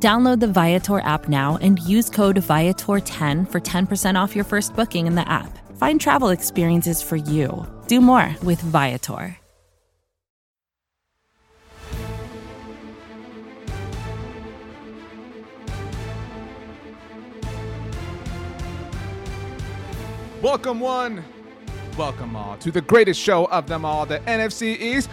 Download the Viator app now and use code Viator10 for 10% off your first booking in the app. Find travel experiences for you. Do more with Viator. Welcome one, welcome all to the greatest show of them all, the NFC East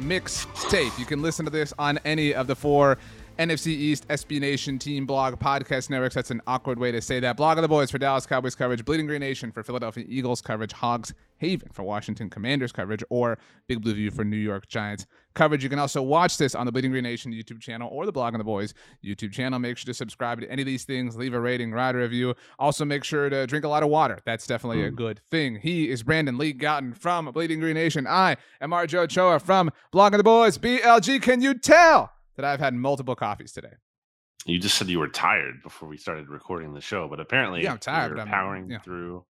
mixtape. You can listen to this on any of the four NFC East, SB Nation, Team Blog, Podcast Networks. That's an awkward way to say that. Blogging the Boys for Dallas Cowboys coverage, Bleeding Green Nation for Philadelphia Eagles coverage, Hogs Haven for Washington Commanders coverage, or Big Blue View for New York Giants coverage. You can also watch this on the Bleeding Green Nation YouTube channel or the Blogging the Boys YouTube channel. Make sure to subscribe to any of these things, leave a rating, write a review. Also, make sure to drink a lot of water. That's definitely mm. a good thing. He is Brandon Lee Gowton from Bleeding Green Nation. I am RJ Ochoa from Blogging the Boys. BLG, can you tell? that I've had multiple coffees today. You just said you were tired before we started recording the show, but apparently, yeah, I'm tired. You're powering yeah. through.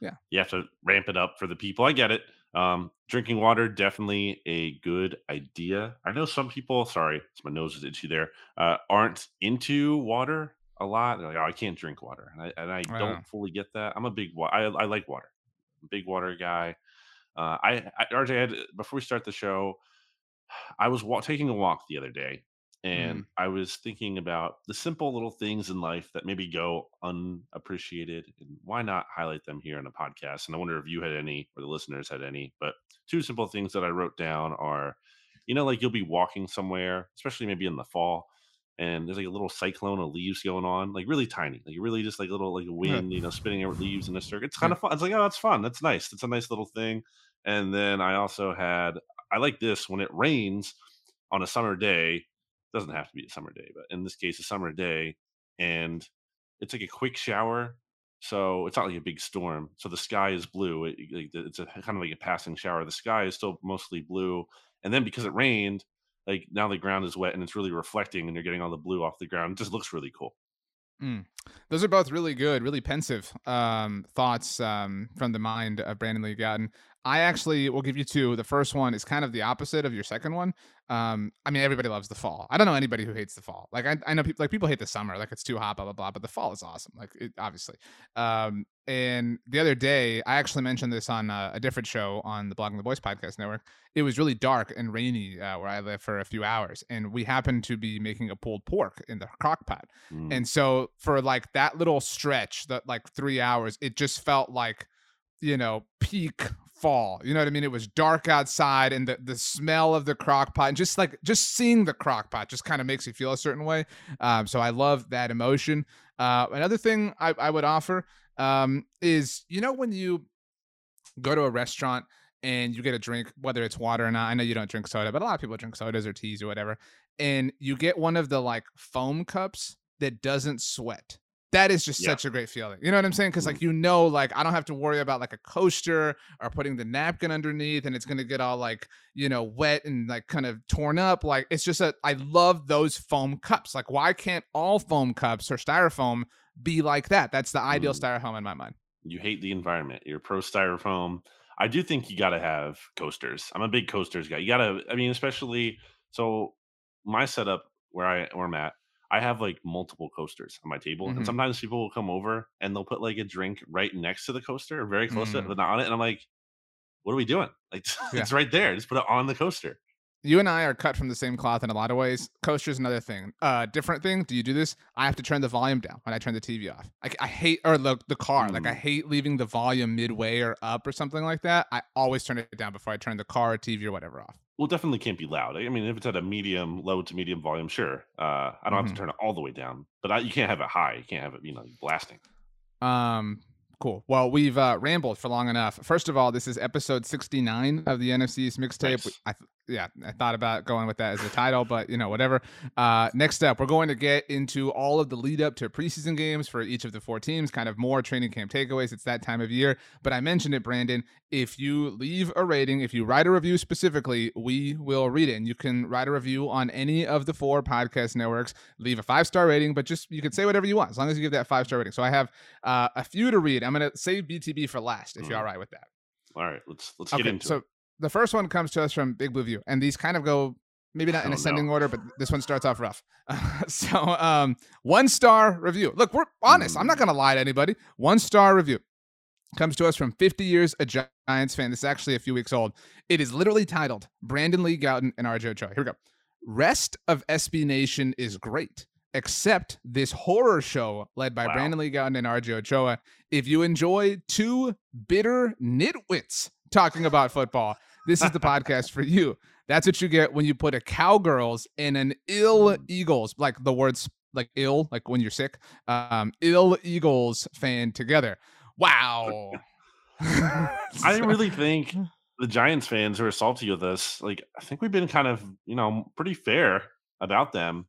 Yeah, you have to ramp it up for the people. I get it. Um, drinking water definitely a good idea. I know some people. Sorry, my nose is itchy there. Uh, aren't into water a lot. They're like, oh, I can't drink water, and I, and I don't fully get that. I'm a big. I, I like water. Big water guy. Uh, I, I RJ had before we start the show. I was wa- taking a walk the other day and mm. I was thinking about the simple little things in life that maybe go unappreciated and why not highlight them here in a podcast and I wonder if you had any or the listeners had any but two simple things that I wrote down are you know like you'll be walking somewhere especially maybe in the fall and there's like a little cyclone of leaves going on like really tiny like really just like a little like a wind you know spinning over leaves in a circle it's kind of fun it's like oh that's fun that's nice it's a nice little thing and then I also had I like this when it rains on a summer day. Doesn't have to be a summer day, but in this case, a summer day, and it's like a quick shower. So it's not like a big storm. So the sky is blue. It, it's a kind of like a passing shower. The sky is still mostly blue, and then because it rained, like now the ground is wet and it's really reflecting, and you're getting all the blue off the ground. It just looks really cool. Mm. Those are both really good, really pensive um, thoughts um, from the mind of Brandon Lee Gowton. I actually will give you two. The first one is kind of the opposite of your second one. Um, I mean, everybody loves the fall. I don't know anybody who hates the fall. Like I, I know people like people hate the summer, like it's too hot, blah blah blah. But the fall is awesome, like it, obviously. Um, and the other day, I actually mentioned this on a, a different show on the Blogging the Boys podcast network. It was really dark and rainy uh, where I live for a few hours, and we happened to be making a pulled pork in the crock pot. Mm. And so for like that little stretch, that like three hours, it just felt like you know peak fall. You know what I mean? It was dark outside and the, the smell of the crock pot and just like just seeing the crock pot just kind of makes you feel a certain way. Um, so I love that emotion. Uh, another thing I, I would offer um, is, you know, when you go to a restaurant and you get a drink, whether it's water or not, I know you don't drink soda, but a lot of people drink sodas or teas or whatever. And you get one of the like foam cups that doesn't sweat that is just yeah. such a great feeling. You know what I'm saying? Because like mm-hmm. you know, like I don't have to worry about like a coaster or putting the napkin underneath, and it's gonna get all like you know wet and like kind of torn up. Like it's just a I love those foam cups. Like why can't all foam cups or styrofoam be like that? That's the ideal mm. styrofoam in my mind. You hate the environment. You're pro styrofoam. I do think you got to have coasters. I'm a big coasters guy. You got to. I mean, especially so my setup where I where I'm at I have like multiple coasters on my table, mm-hmm. and sometimes people will come over and they'll put like a drink right next to the coaster or very close mm. to it, mm. but not on it. And I'm like, what are we doing? Like, yeah. it's right there. Just put it on the coaster. You and I are cut from the same cloth in a lot of ways. Coaster's another thing. Uh, different thing. Do you do this? I have to turn the volume down when I turn the TV off. I, I hate or the the car. Mm. Like I mm. hate leaving the volume midway or up or something like that. I always turn it down before I turn the car or TV or whatever off. Well, definitely can't be loud. I mean, if it's at a medium, low to medium volume, sure. Uh, I don't mm-hmm. have to mm-hmm. turn it all the way down, but I, you can't have it high. You can't have it, you know, blasting. Um, cool. Well, we've uh, rambled for long enough. First of all, this is episode 69 of the NFC's mixtape. Nice. I, th- yeah, I thought about going with that as the title, but you know, whatever. Uh, next up, we're going to get into all of the lead up to preseason games for each of the four teams, kind of more training camp takeaways. It's that time of year. But I mentioned it, Brandon. If you leave a rating, if you write a review specifically, we will read it. And you can write a review on any of the four podcast networks. Leave a five star rating, but just you can say whatever you want as long as you give that five star rating. So I have uh, a few to read. I'm going to save BTB for last if mm. you're all right with that. All right, let's let's okay, get into so, it the first one comes to us from Big Blue View, and these kind of go maybe not in ascending order, but this one starts off rough. Uh, so, um, one star review. Look, we're honest. I'm not going to lie to anybody. One star review comes to us from 50 years a Giants fan. This is actually a few weeks old. It is literally titled Brandon Lee Gowton and RJ Ochoa. Here we go. Rest of SB Nation is great, except this horror show led by wow. Brandon Lee Gowton and RJ Ochoa. If you enjoy two bitter nitwits talking about football, this is the podcast for you. That's what you get when you put a cowgirls and an ill Eagles, like the words like ill, like when you're sick, um, ill Eagles fan together. Wow. I really think the Giants fans who are salty with us, like I think we've been kind of, you know, pretty fair about them.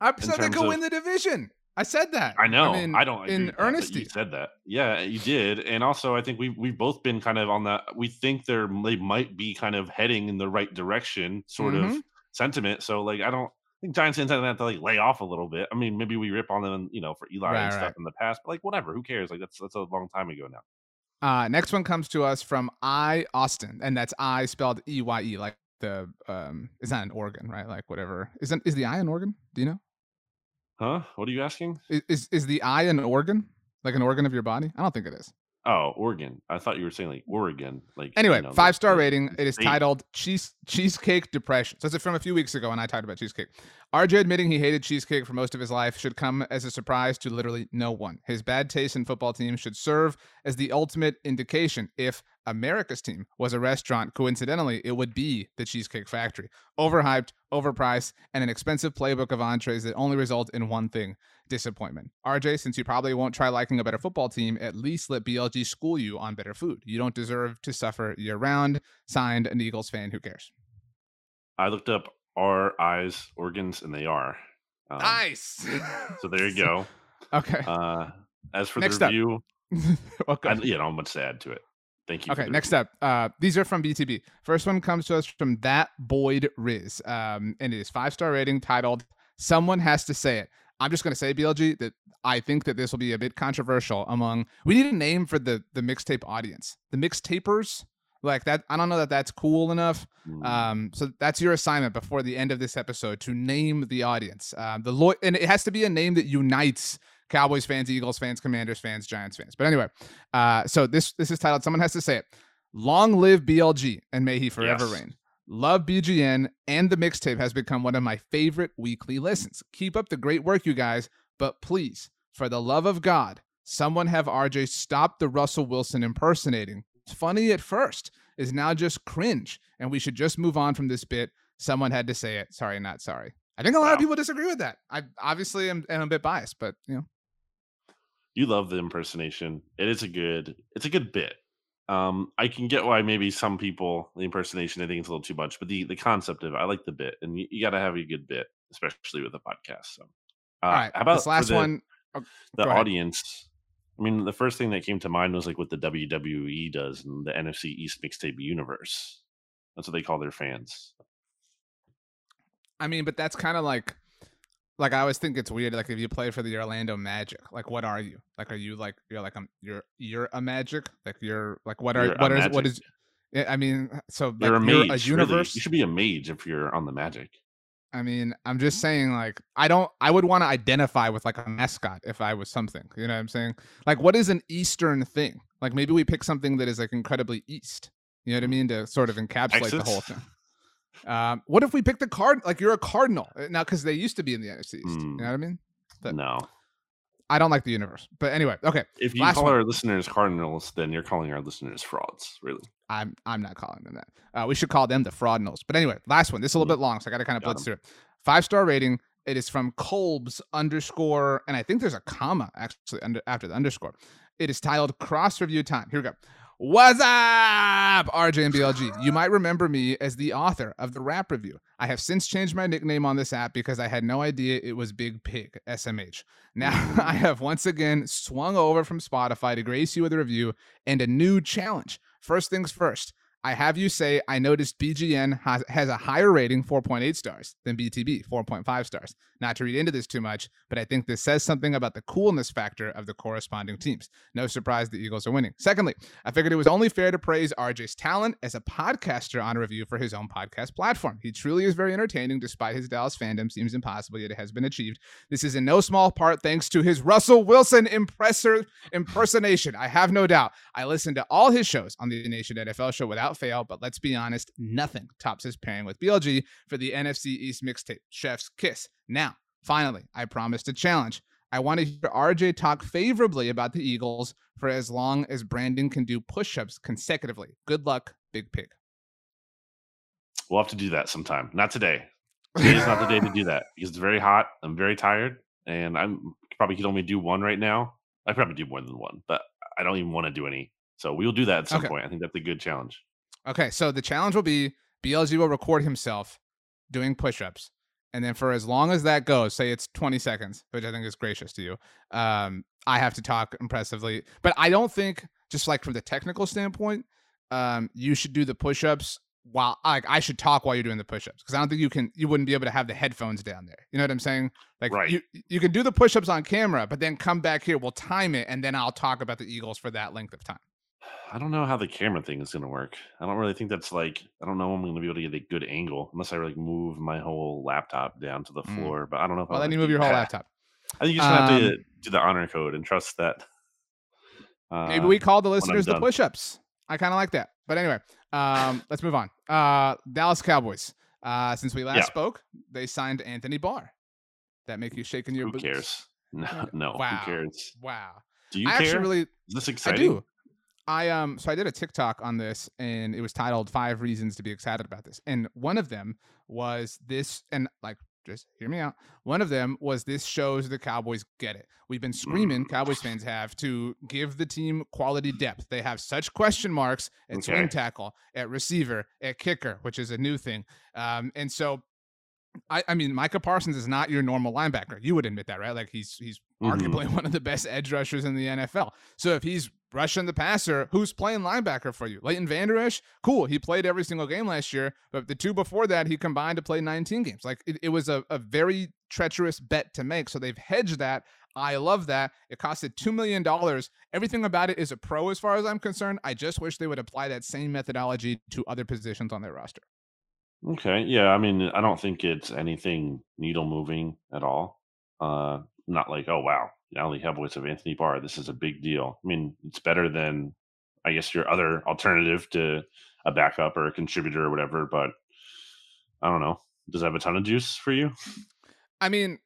I said they could win the division. I said that. I know. I, mean, I don't in earnesty. You said that. Yeah, you did. And also, I think we we've both been kind of on that. We think they're they might be kind of heading in the right direction, sort mm-hmm. of sentiment. So, like, I don't I think Giants fans have to like lay off a little bit. I mean, maybe we rip on them, you know, for Eli right, and stuff right. in the past, but like, whatever. Who cares? Like, that's that's a long time ago now. Uh, next one comes to us from I Austin, and that's I spelled E Y E, like the um, is that an organ, right? Like whatever. Isn't is the I an organ? Do you know? Huh? What are you asking? Is is the eye an organ? Like an organ of your body? I don't think it is. Oh, Oregon. I thought you were saying like Oregon. Like anyway, you know, five star rating. It is titled Cheese Cheesecake Depression. So it's from a few weeks ago, and I talked about cheesecake. RJ admitting he hated cheesecake for most of his life should come as a surprise to literally no one. His bad taste in football teams should serve as the ultimate indication. If America's team was a restaurant, coincidentally, it would be the Cheesecake Factory. Overhyped, overpriced, and an expensive playbook of entrees that only result in one thing disappointment. RJ, since you probably won't try liking a better football team, at least let BLG school you on better food. You don't deserve to suffer year round. Signed, an Eagles fan. Who cares? I looked up our eyes organs, and they are. Um, nice. so there you go. Okay. Uh, as for Next the review, okay. I, you know, much to add to it. Thank you. Okay, next up. Uh, these are from BTB. First one comes to us from that Boyd Riz, um, and it is five star rating titled "Someone Has to Say It." I'm just going to say BLG that I think that this will be a bit controversial among. We need a name for the the mixtape audience, the mixtapers. Like that, I don't know that that's cool enough. Mm. Um, so that's your assignment before the end of this episode to name the audience. Um, the lo- and it has to be a name that unites Cowboys fans, Eagles fans, Commanders fans, Giants fans. But anyway, uh, so this this is titled. Someone has to say it. Long live BLG and may he forever yes. reign. Love BGN and the mixtape has become one of my favorite weekly listens. Keep up the great work, you guys. But please, for the love of God, someone have RJ stop the Russell Wilson impersonating. It's funny at first, is now just cringe, and we should just move on from this bit. Someone had to say it. Sorry, not sorry. I think a lot wow. of people disagree with that. I obviously am, am a bit biased, but you know. You love the impersonation. It is a good. It's a good bit. Um, I can get why maybe some people the impersonation I think it's a little too much, but the the concept of it, I like the bit, and you, you got to have a good bit, especially with a podcast. So, uh, all right, how about this last the, one? Oh, the audience. I mean, the first thing that came to mind was like what the WWE does in the NFC East mixtape universe. That's what they call their fans. I mean, but that's kind of like like I always think it's weird. Like if you play for the Orlando Magic, like what are you? Like are you like you're like um you're you're a Magic? Like you're like what are you're what is what is? Eh, I mean, so like, you're a mage. You're a universe. Really. You should be a mage if you're on the Magic. I mean, I'm just mm-hmm. saying, like, I don't, I would want to identify with like a mascot if I was something. You know what I'm saying? Like, what is an Eastern thing? Like, maybe we pick something that is like incredibly East. You know what I mm-hmm. mean? To sort of encapsulate the whole thing. Um, what if we pick the card? Like you're a cardinal uh, now because they used to be in the NFC East. Mm. You know what I mean? But no, I don't like the universe. But anyway, okay. If you call one. our listeners cardinals, then you're calling our listeners frauds. Really? I'm I'm not calling them that. Uh, we should call them the fraudinals. But anyway, last one. This is a little mm. bit long, so I got to kind of blitz through it. Five star rating. It is from Kolbs underscore, and I think there's a comma actually under after the underscore. It is titled Cross Review Time. Here we go. What's up, RJ and BLG? You might remember me as the author of the rap review. I have since changed my nickname on this app because I had no idea it was Big Pig, SMH. Now I have once again swung over from Spotify to grace you with a review and a new challenge. First things first, I have you say I noticed BGN has, has a higher rating, 4.8 stars, than BTB, 4.5 stars. Not to read into this too much, but I think this says something about the coolness factor of the corresponding teams. No surprise the Eagles are winning. Secondly, I figured it was only fair to praise RJ's talent as a podcaster on review for his own podcast platform. He truly is very entertaining despite his Dallas fandom seems impossible, yet it has been achieved. This is in no small part thanks to his Russell Wilson impressor impersonation. I have no doubt. I listened to all his shows on the Nation NFL show without fail, but let's be honest, nothing tops his pairing with BLG for the NFC East mixtape, Chef's Kiss. Now, finally, I promised a challenge. I want to hear RJ talk favorably about the Eagles for as long as Brandon can do push ups consecutively. Good luck, Big Pig. We'll have to do that sometime. Not today. Today is not the day to do that because it's very hot. I'm very tired, and I'm probably could only do one right now. I probably do more than one, but I don't even want to do any. So we'll do that at some Okay. point. I think that's a good challenge. Okay, so the challenge will be BLG will record himself doing push-ups, and then for as long as that goes, say it's 20 seconds, which I think is gracious to you. Um, I have to talk impressively, but I don't think just like from the technical standpoint, um, you should do the push-ups while like I should talk while you're doing the push-ups because I don't think you can you wouldn't be able to have the headphones down there. You know what I'm saying? Like Right. you you can do the push-ups on camera, but then come back here, we'll time it, and then I'll talk about the Eagles for that length of time. I don't know how the camera thing is going to work. I don't really think that's like I don't know I'm going to be able to get a good angle unless I like move my whole laptop down to the Mm. floor. But I don't know if Well, I'll then you move your whole that. laptop. I think you just have to Um, do the honor code and trust that. Uh, Maybe we call the listeners the push-ups. I kind of like that. But anyway, um, let's move on. Uh, Dallas Cowboys. Uh, since we last Yeah. spoke, they signed Anthony Barr. That make you shaking your Who boots? cares? No, no. Wow. Who cares? Wow. Do you I care? actually really is this I exciting? do. I um so I did a TikTok on this and it was titled five reasons to be excited about this. And one of them was this and like just hear me out. One of them was this shows the Cowboys get it. We've been screaming, Mm. Cowboys fans have, to give the team quality depth. They have such question marks at swing tackle, at receiver, at kicker, which is a new thing. Um, and so I, I mean, Micah Parsons is not your normal linebacker. You would admit that, right? Like he's he's Mhm. arguably one of the best edge rushers in the NFL. So if he's rushing the passer, who's playing linebacker for you? Leighton Vander Esch? Cool. He played every single game last year, but the two before that, he combined to play 19 games. Like it, it was a, a very treacherous bet to make. So they've hedged that. I love that. It costed $2 million. Everything about it is a pro as far as I'm concerned. I just wish they would apply that same methodology to other positions on their roster. Okay. Yeah. I mean, I don't think it's anything needle moving at all. Uh, not like, oh wow, now the Cowboys have Anthony Barr. This is a big deal. I mean, it's better than I guess your other alternative to a backup or a contributor or whatever. But I don't know. Does it have a ton of juice for you? I mean,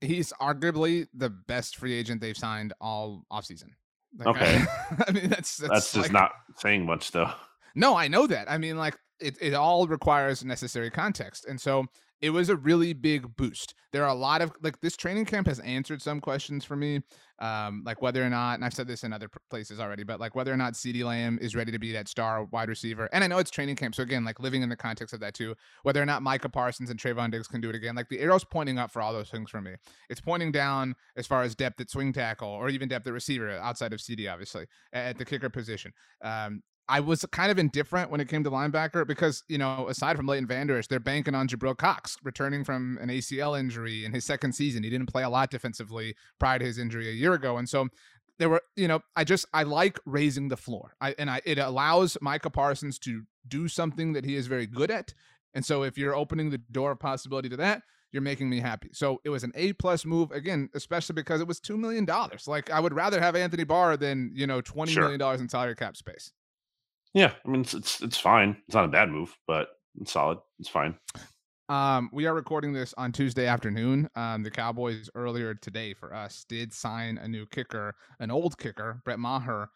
he's arguably the best free agent they've signed all offseason. Like, Okay. I, I mean, that's that's, That's, just like- not saying much, though. No, I know that. I mean, like it, it all requires necessary context. And so it was a really big boost. There are a lot of like this training camp has answered some questions for me. Um, like whether or not, and I've said this in other places already, but like whether or not CeeDee Lamb is ready to be that star wide receiver. And I know it's training camp. So again, like living in the context of that too, whether or not Micah Parsons and Trevon Diggs can do it again. Like the arrow's pointing up for all those things for me. It's pointing down as far as depth at swing tackle or even depth at receiver outside of CD, obviously, at the kicker position. Um, I was kind of indifferent when it came to linebacker because, you know, aside from Leighton Vander Esch, they're banking on Jabril Cox returning from an ACL injury in his second season. He didn't play a lot defensively prior to his injury a year ago. And so there were, you know, I just I like raising the floor. I and I it allows Micah Parsons to do something that he is very good at. And so if you're opening the door of possibility to that, you're making me happy. So it was an A plus move again, especially because it was two million dollars. Like I would rather have Anthony Barr than you know twenty Sure. million dollars in salary cap space. Yeah. I mean, it's, it's it's fine. It's not a bad move, but it's solid. It's fine. Um, we are recording this on Tuesday afternoon. Um, the Cowboys earlier today for us did sign a new kicker, an old kicker, Brett Maher.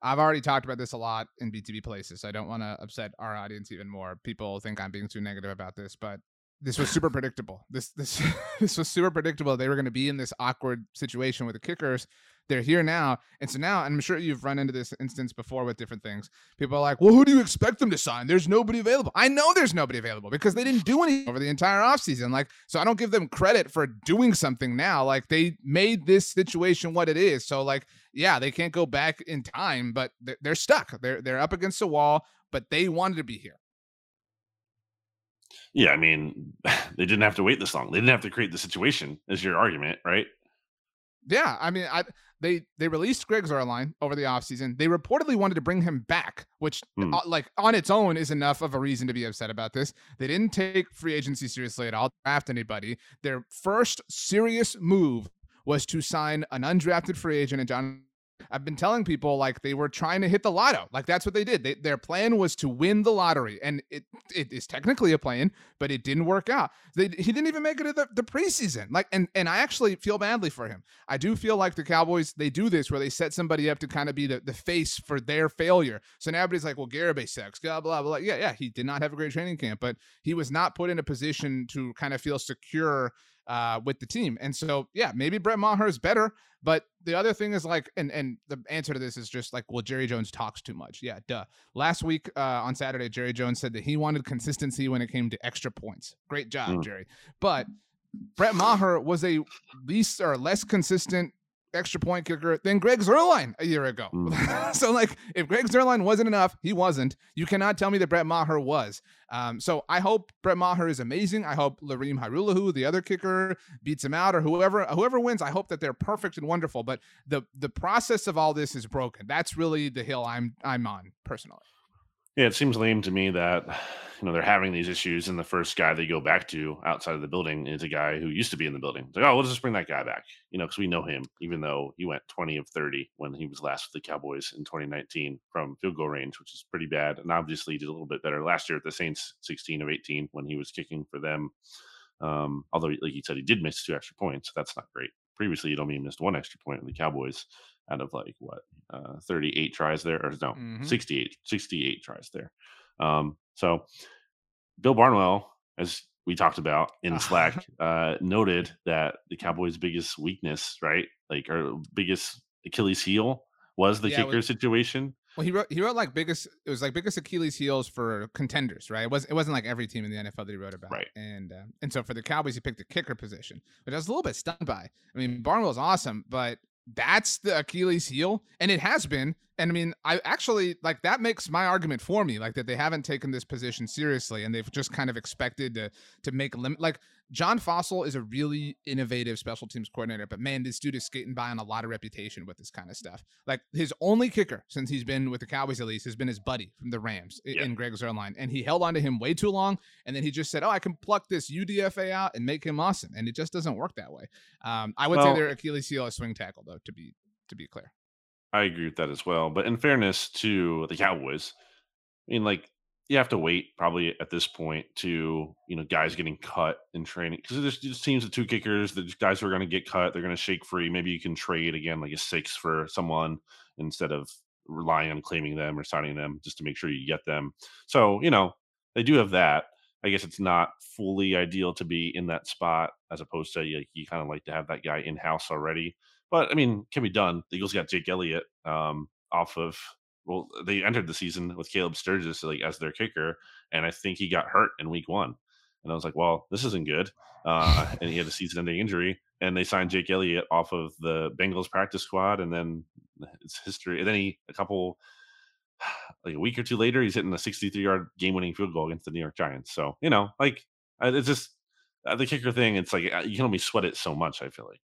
I've already talked about this a lot in BTB places. So I don't want to upset our audience even more. People think I'm being too negative about this, but this was super predictable. This this this was super predictable. They were going to be in this awkward situation with the kickers. They're here now. And so now, and I'm sure you've run into this instance before with different things. People are like, well, who do you expect them to sign? There's nobody available. I know there's nobody available because they didn't do anything over the entire offseason. Like, so I don't give them credit for doing something now. Like, they made this situation what it is. So, like, yeah, they can't go back in time, but they're stuck. They're they're up against a wall, but they wanted to be here. Yeah, I mean, they didn't have to wait this long. They didn't have to create the situation, is your argument, right? Yeah, I mean, I they they released Greg Zuerlein over the offseason. They reportedly wanted to bring him back, which hmm. uh, like on its own is enough of a reason to be upset about this. They didn't take free agency seriously at all, draft anybody. Their first serious move was to sign an undrafted free agent and John I've been telling people like they were trying to hit the lotto. Like that's what they did. They, their plan was to win the lottery, and it it is technically a plan, but it didn't work out. They, he didn't even make it to the, the preseason. Like, and and I actually feel badly for him. I do feel like the Cowboys they do this where they set somebody up to kind of be the, the face for their failure. So now everybody's like, well, Garibay sucks. Blah blah blah. Yeah, yeah. He did not have a great training camp, but he was not put in a position to kind of feel secure uh, with the team. And so, yeah, maybe Brett Maher is better. But the other thing is like, and and the answer to this is just like, well, Jerry Jones talks too much. Yeah, duh. Last week uh, on Saturday, Jerry Jones said that he wanted consistency when it came to extra points. Great job, mm. Jerry. But Brett Maher was a least or less consistent extra point kicker than Greg Zuerlein a year ago. Mm. so, like, if Greg Zuerlein wasn't enough, he wasn't. You cannot tell me that Brett Maher was. Um, so I hope Brett Maher is amazing. I hope Lirim Hajrullahu, the other kicker, beats him out, or whoever whoever wins. I hope that they're perfect and wonderful. But the the process of all this is broken. That's really the hill I'm I'm on personally. Yeah, it seems lame to me that you know they're having these issues, and the first guy they go back to outside of the building is a guy who used to be in the building. It's like, oh, we'll just bring that guy back, you know, because we know him, even though he went 20 of 30 when he was last with the Cowboys in 2019 from field goal range, which is pretty bad, and obviously did a little bit better last year at the Saints, 16 of 18 when he was kicking for them. Um, although, like he said, he did miss two extra points. That's not great. Previously, he'd only missed one extra point with the Cowboys out of like what uh, 38 tries there or no mm-hmm. 68 68 tries there um, so bill barnwell as we talked about in slack uh, noted that the cowboys biggest weakness right like our biggest achilles heel was the yeah, kicker situation well, he wrote he wrote like biggest it was like biggest Achilles heels for contenders, right? It was it wasn't like every team in the NFL that he wrote about, right? And uh, and so for the Cowboys, he picked the kicker position, which I was a little bit stunned by. I mean, Barnwell's awesome, but that's the Achilles heel, and it has been. And I mean, I actually like that makes my argument for me, like that they haven't taken this position seriously, and they've just kind of expected to to make limit. Like John Fassel is a really innovative special teams coordinator, but man, this dude is skating by on a lot of reputation with this kind of stuff. Like his only kicker since he's been with the Cowboys, at least, has been his buddy from the Rams yeah. in Greg Zuerlein, and he held on to him way too long, and then he just said, "Oh, I can pluck this UDFA out and make him awesome," and it just doesn't work that way. Um, I would well, say their Achilles heel is swing tackle, though. To be to be clear, I agree with that as well. But in fairness to the Cowboys, I mean, like you have to wait probably at this point to you know guys getting cut in training because there's just teams of two kickers the guys who are going to get cut they're going to shake free maybe you can trade again like a six for someone instead of relying on claiming them or signing them just to make sure you get them so you know they do have that i guess it's not fully ideal to be in that spot as opposed to you, you kind of like to have that guy in house already but i mean can be done the eagles got jake elliott um, off of well, they entered the season with Caleb Sturgis like as their kicker, and I think he got hurt in week one. And I was like, well, this isn't good. Uh, and he had a season-ending injury, and they signed Jake Elliott off of the Bengals practice squad, and then it's history. And then he a couple like a week or two later, he's hitting a 63-yard game-winning field goal against the New York Giants. So you know, like it's just uh, the kicker thing. It's like uh, you can only sweat it so much. I feel like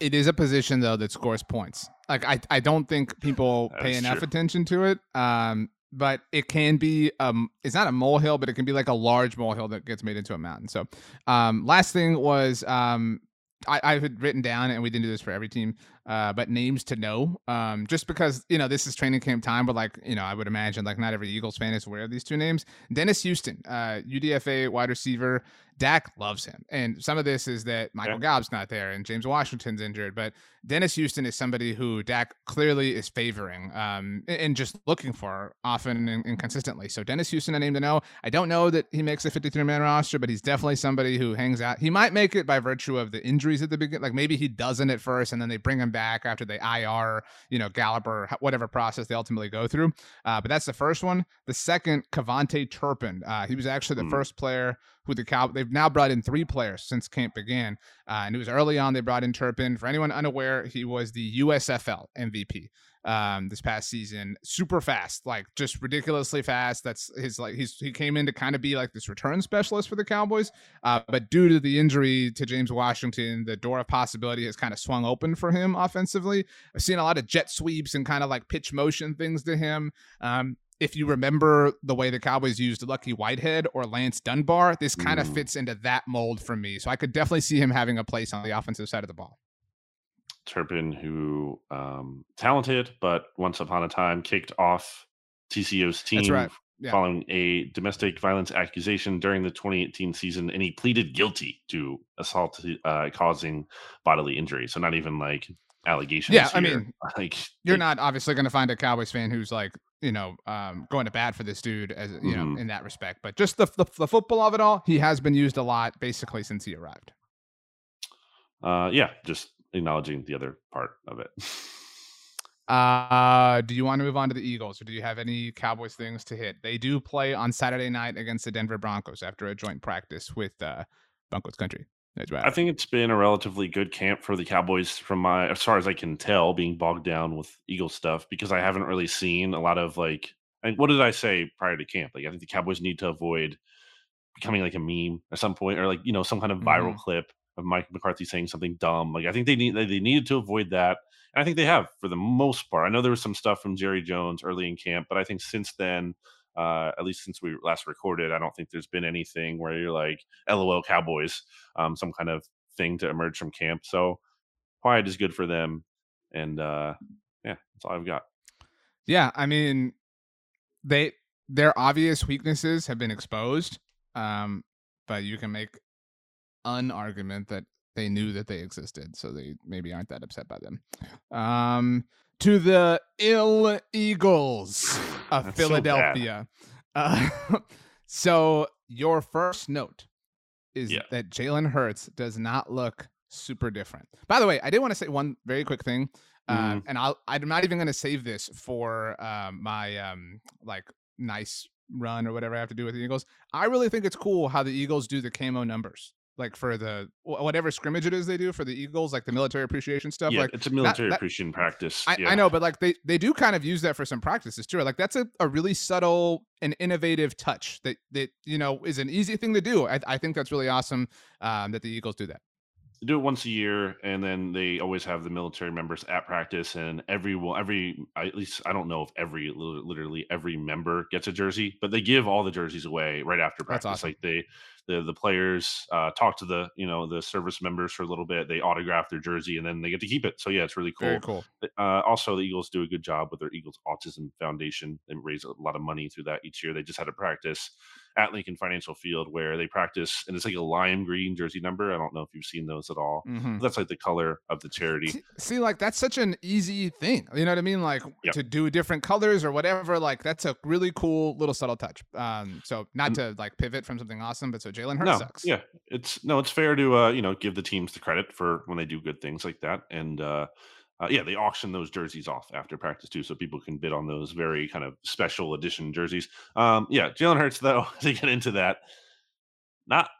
it is a position though that scores points. Like I, I don't think people pay enough true. attention to it. Um, but it can be um it's not a molehill, but it can be like a large molehill that gets made into a mountain. So um last thing was um I, I had written down, and we didn't do this for every team, uh, but names to know. Um, just because you know this is training camp time, but like you know, I would imagine like not every Eagles fan is aware of these two names. Dennis Houston, uh, UDFA wide receiver, Dak loves him. And some of this is that Michael yeah. Gallup's not there and James Washington's injured, but Dennis Houston is somebody who Dak clearly is favoring um, and just looking for often and, and, consistently. So Dennis Houston, a name to know. I don't know that he makes a 53 man roster, but he's definitely somebody who hangs out. He might make it by virtue of the injuries at the beginning. Like maybe he doesn't at first and then they bring him back after they IR, you know, Gallup or whatever process they ultimately go through. Uh, but that's the first one. The second, KaVontae Turpin. Uh, he was actually the mm. first player who the Cow. They've now brought in three players since camp began, uh, and it was early on. They brought in Turpin. For anyone unaware, he was the USFL MVP um, this past season. Super fast, like just ridiculously fast. That's his like he's he came in to kind of be like this return specialist for the Cowboys, uh, but due to the injury to James Washington, the door of possibility has kind of swung open for him offensively. I've seen a lot of jet sweeps and kind of like pitch motion things to him. Um, if you remember the way the Cowboys used Lucky Whitehead or Lance Dunbar, this kind of mm. fits into that mold for me. So I could definitely see him having a place on the offensive side of the ball. Turpin, who um, talented, but once upon a time kicked off TCU's team right. yeah. following a domestic violence accusation during the 2018 season, and he pleaded guilty to assault uh, causing bodily injury. So not even like allegations. Yeah, here. I mean, like you're not obviously going to find a Cowboys fan who's like you know, um, going to bat for this dude as you mm-hmm. know in that respect. But just the, the, the football of it all, he has been used a lot basically since he arrived. Uh, yeah, just acknowledging the other part of it. uh, do you want to move on to the Eagles, or do you have any Cowboys things to hit? They do play on Saturday night against the Denver Broncos after a joint practice with uh, Broncos Country. I think it's been a relatively good camp for the Cowboys from my as far as I can tell, being bogged down with Eagle stuff because I haven't really seen a lot of like and what did I say prior to camp? Like I think the Cowboys need to avoid becoming like a meme at some point or like, you know, some kind of viral mm-hmm. clip of Mike McCarthy saying something dumb. Like I think they need they needed to avoid that. And I think they have for the most part. I know there was some stuff from Jerry Jones early in camp, but I think since then uh, at least since we last recorded, I don't think there's been anything where you're like, LOL Cowboys, um, some kind of thing to emerge from camp. So quiet is good for them. And uh, yeah, that's all I've got. Yeah, I mean, they their obvious weaknesses have been exposed, um, but you can make an argument that they knew that they existed, so they maybe aren't that upset by them. Um, to the ill Eagles of That's Philadelphia. So, uh, so, your first note is yeah. that Jalen Hurts does not look super different. By the way, I did want to say one very quick thing. Uh, mm. and I'll, I'm not even going to save this for um, my um, like nice run or whatever I have to do with the Eagles. I really think it's cool how the Eagles do the camo numbers like for the whatever scrimmage it is they do for the Eagles, like the military appreciation stuff. Yeah, like it's a military that, appreciation practice. I, yeah. I, know, but like they they do kind of use that for some practices too. Like that's a, a really subtle and innovative touch that that you know is an easy thing to do. I, I think that's really awesome um, that the Eagles do that they do it once a year and then they always have the military members at practice and every every at least i don't know if every literally every member gets a jersey but they give all the jerseys away right after practice awesome. like they the the players uh, talk to the you know the service members for a little bit they autograph their jersey and then they get to keep it so yeah it's really cool Very cool uh, also the eagles do a good job with their eagles autism foundation they raise a lot of money through that each year they just had a practice at Lincoln Financial Field where they practice, and it's like a lime green jersey number. I don't know if you've seen those at all. Mm-hmm. That's like the color of the charity. See, like that's such an easy thing. You know what I mean? Like yep. to do different colors or whatever. Like that's a really cool little subtle touch. Um, so not and, to like pivot from something awesome, but so Jalen Hurts no, sucks. Yeah, it's no, it's fair to uh, you know give the teams the credit for when they do good things like that, and uh, uh, yeah, they auction those jerseys off after practice too, so people can bid on those very kind of special edition jerseys. Um, yeah, Jalen Hurts though to get into that, not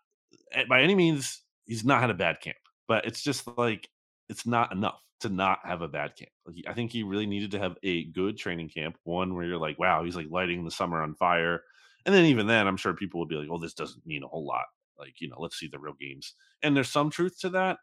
eh, by any means he's not had a bad camp, but it's just like it's not enough to not have a bad camp. Like, I think he really needed to have a good training camp, one where you're like, wow, he's like lighting the summer on fire, and then even then, I'm sure people would be like, well, this doesn't mean a whole lot. Like you know, let's see the real games, and there's some truth to that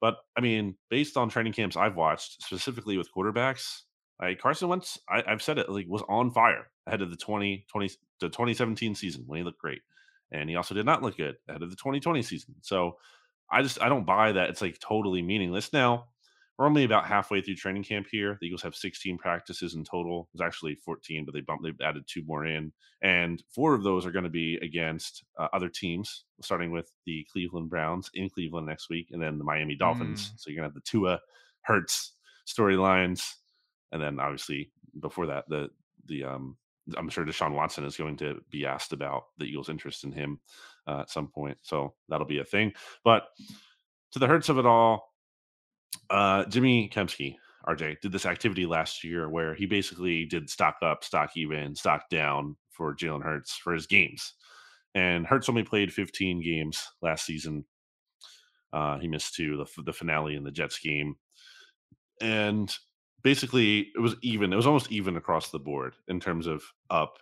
but I mean, based on training camps I've watched, specifically with quarterbacks, like Carson Wentz, I, have said it, like was on fire ahead of the 2020 the 2017 season when he looked great, and he also did not look good ahead of the 2020 season. So I just I don't buy that it's like totally meaningless. Now, we're only about halfway through training camp here. The Eagles have 16 practices in total. It's actually 14, but they bumped, they've added two more in, and four of those are going to be against uh, other teams, starting with the Cleveland Browns in Cleveland next week, and then the Miami Dolphins. Mm. So you're going to have the Tua Hurts storylines, and then obviously before that, the the um, I'm sure Deshaun Watson is going to be asked about the Eagles' interest in him uh, at some point. So that'll be a thing. But to the hurts of it all, uh, Jimmy Kempski, RJ, did this activity last year where he basically did stock up, stock even, stock down for Jalen Hurts for his games. And Hurts only played 15 games last season. Uh, he missed two, the, the finale in the Jets game. And basically, it was even. It was almost even across the board in terms of up,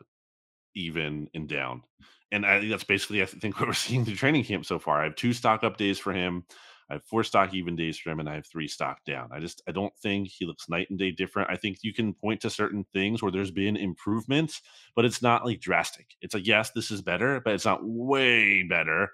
even, and down. And I, think that's basically, I think, what we're seeing through training camp so far. I have two stock up days for him. I have four stock even days for him, and I have three stock down. I just I don't think he looks night and day different. I think you can point to certain things where there's been improvements, but it's not like drastic. It's like yes, this is better, but it's not way better.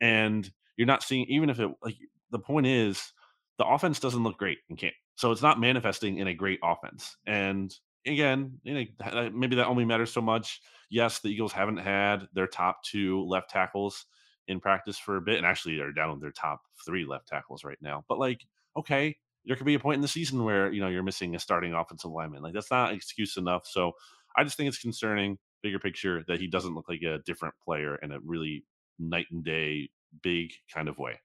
And you're not seeing even if it like the point is the offense doesn't look great in camp, so it's not manifesting in a great offense. And again, you know, maybe that only matters so much. Yes, the Eagles haven't had their top two left tackles in practice for a bit, and actually they're down their top three left tackles right now. But like, okay, there could be a point in the season where you know you're missing a starting offensive lineman. Like that's not excuse enough. So I just think it's concerning, bigger picture, that he doesn't look like a different player in a really night and day big kind of way.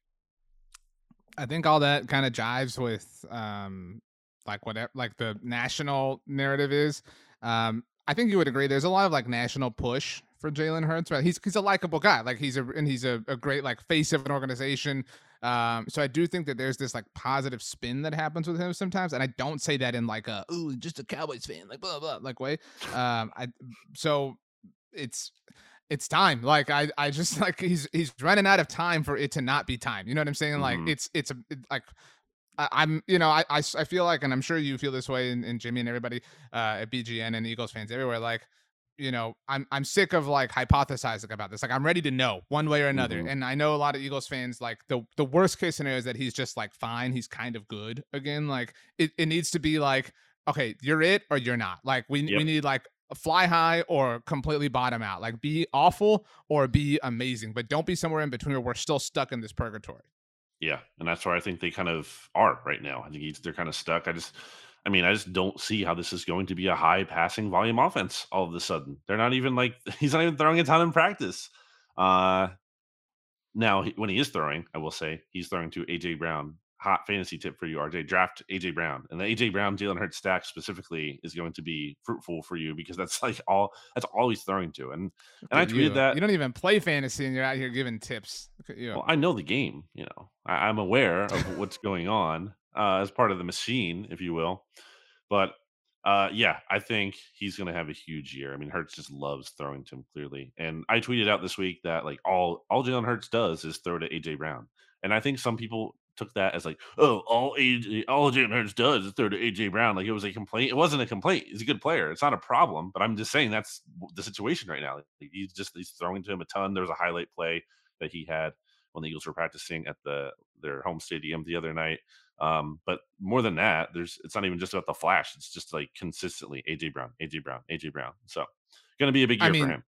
I think all that kind of jives with um like whatever like the national narrative is. Um I think you would agree there's a lot of like national push for Jalen Hurts, right? He's he's a likable guy. Like he's a and he's a, a great like face of an organization. Um, so I do think that there's this like positive spin that happens with him sometimes, and I don't say that in like a oh just a Cowboys fan like blah blah like way. Um, I so it's it's time. Like I I just like he's he's running out of time for it to not be time. You know what I'm saying? Like mm-hmm. it's it's a it, like I, am you know, I, I, I feel like, and I'm sure you feel this way, and, Jimmy and everybody uh, at BGN and Eagles fans everywhere. Like, you know, I'm I'm sick of like hypothesizing about this. Like I'm ready to know one way or another. Mm-hmm. And I know a lot of Eagles fans like the the worst case scenario is that he's just like fine, he's kind of good again. Like it, it needs to be like, okay, you're it or you're not. Like we yep. we need like fly high or completely bottom out. Like be awful or be amazing, but don't be somewhere in between where we're still stuck in this purgatory. Yeah, and that's where I think they kind of are right now. I think they're kind of stuck. I just I mean, I just don't see how this is going to be a high passing volume offense all of a sudden. They're not even like he's not even throwing a ton in practice. Uh, now, when he is throwing, I will say he's throwing to AJ Brown. Hot fantasy tip for you, RJ. Draft AJ Brown, and the AJ Brown Jalen Hurts stack specifically is going to be fruitful for you because that's like all that's all he's throwing to. And and I tweeted you. that you don't even play fantasy, and you're out here giving tips. Well, I know the game. You know, I, I'm aware of what's going on uh, as part of the machine, if you will. But uh, yeah, I think he's going to have a huge year. I mean, Hurts just loves throwing to him clearly, and I tweeted out this week that like all all Jalen Hurts does is throw to AJ Brown, and I think some people took that as like, oh, all AJ, all Jalen Hurts does is throw to AJ Brown. Like it was a complaint. It wasn't a complaint. He's a good player. It's not a problem. But I'm just saying that's the situation right now. Like, he's just he's throwing to him a ton. There was a highlight play that he had when the Eagles were practicing at the their home stadium the other night. Um, but more than that, there's it's not even just about the flash. It's just like consistently AJ Brown, AJ Brown, AJ Brown. So going to be a big year I mean, for him.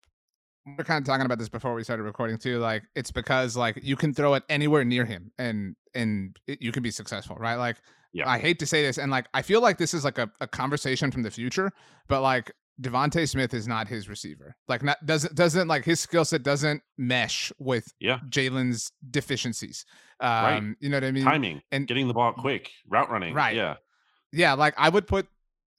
We're kind of talking about this before we started recording too. Like it's because like you can throw it anywhere near him and and it, you can be successful, right? Like yeah. I hate to say this, and like I feel like this is like a, a conversation from the future, but like DeVonta Smith is not his receiver. Like not doesn't doesn't like his skill set doesn't mesh with yeah. Jalen's deficiencies. Um, right. you know what I mean? Timing and getting the ball quick, route running. Right. Yeah. Yeah. Like I would put,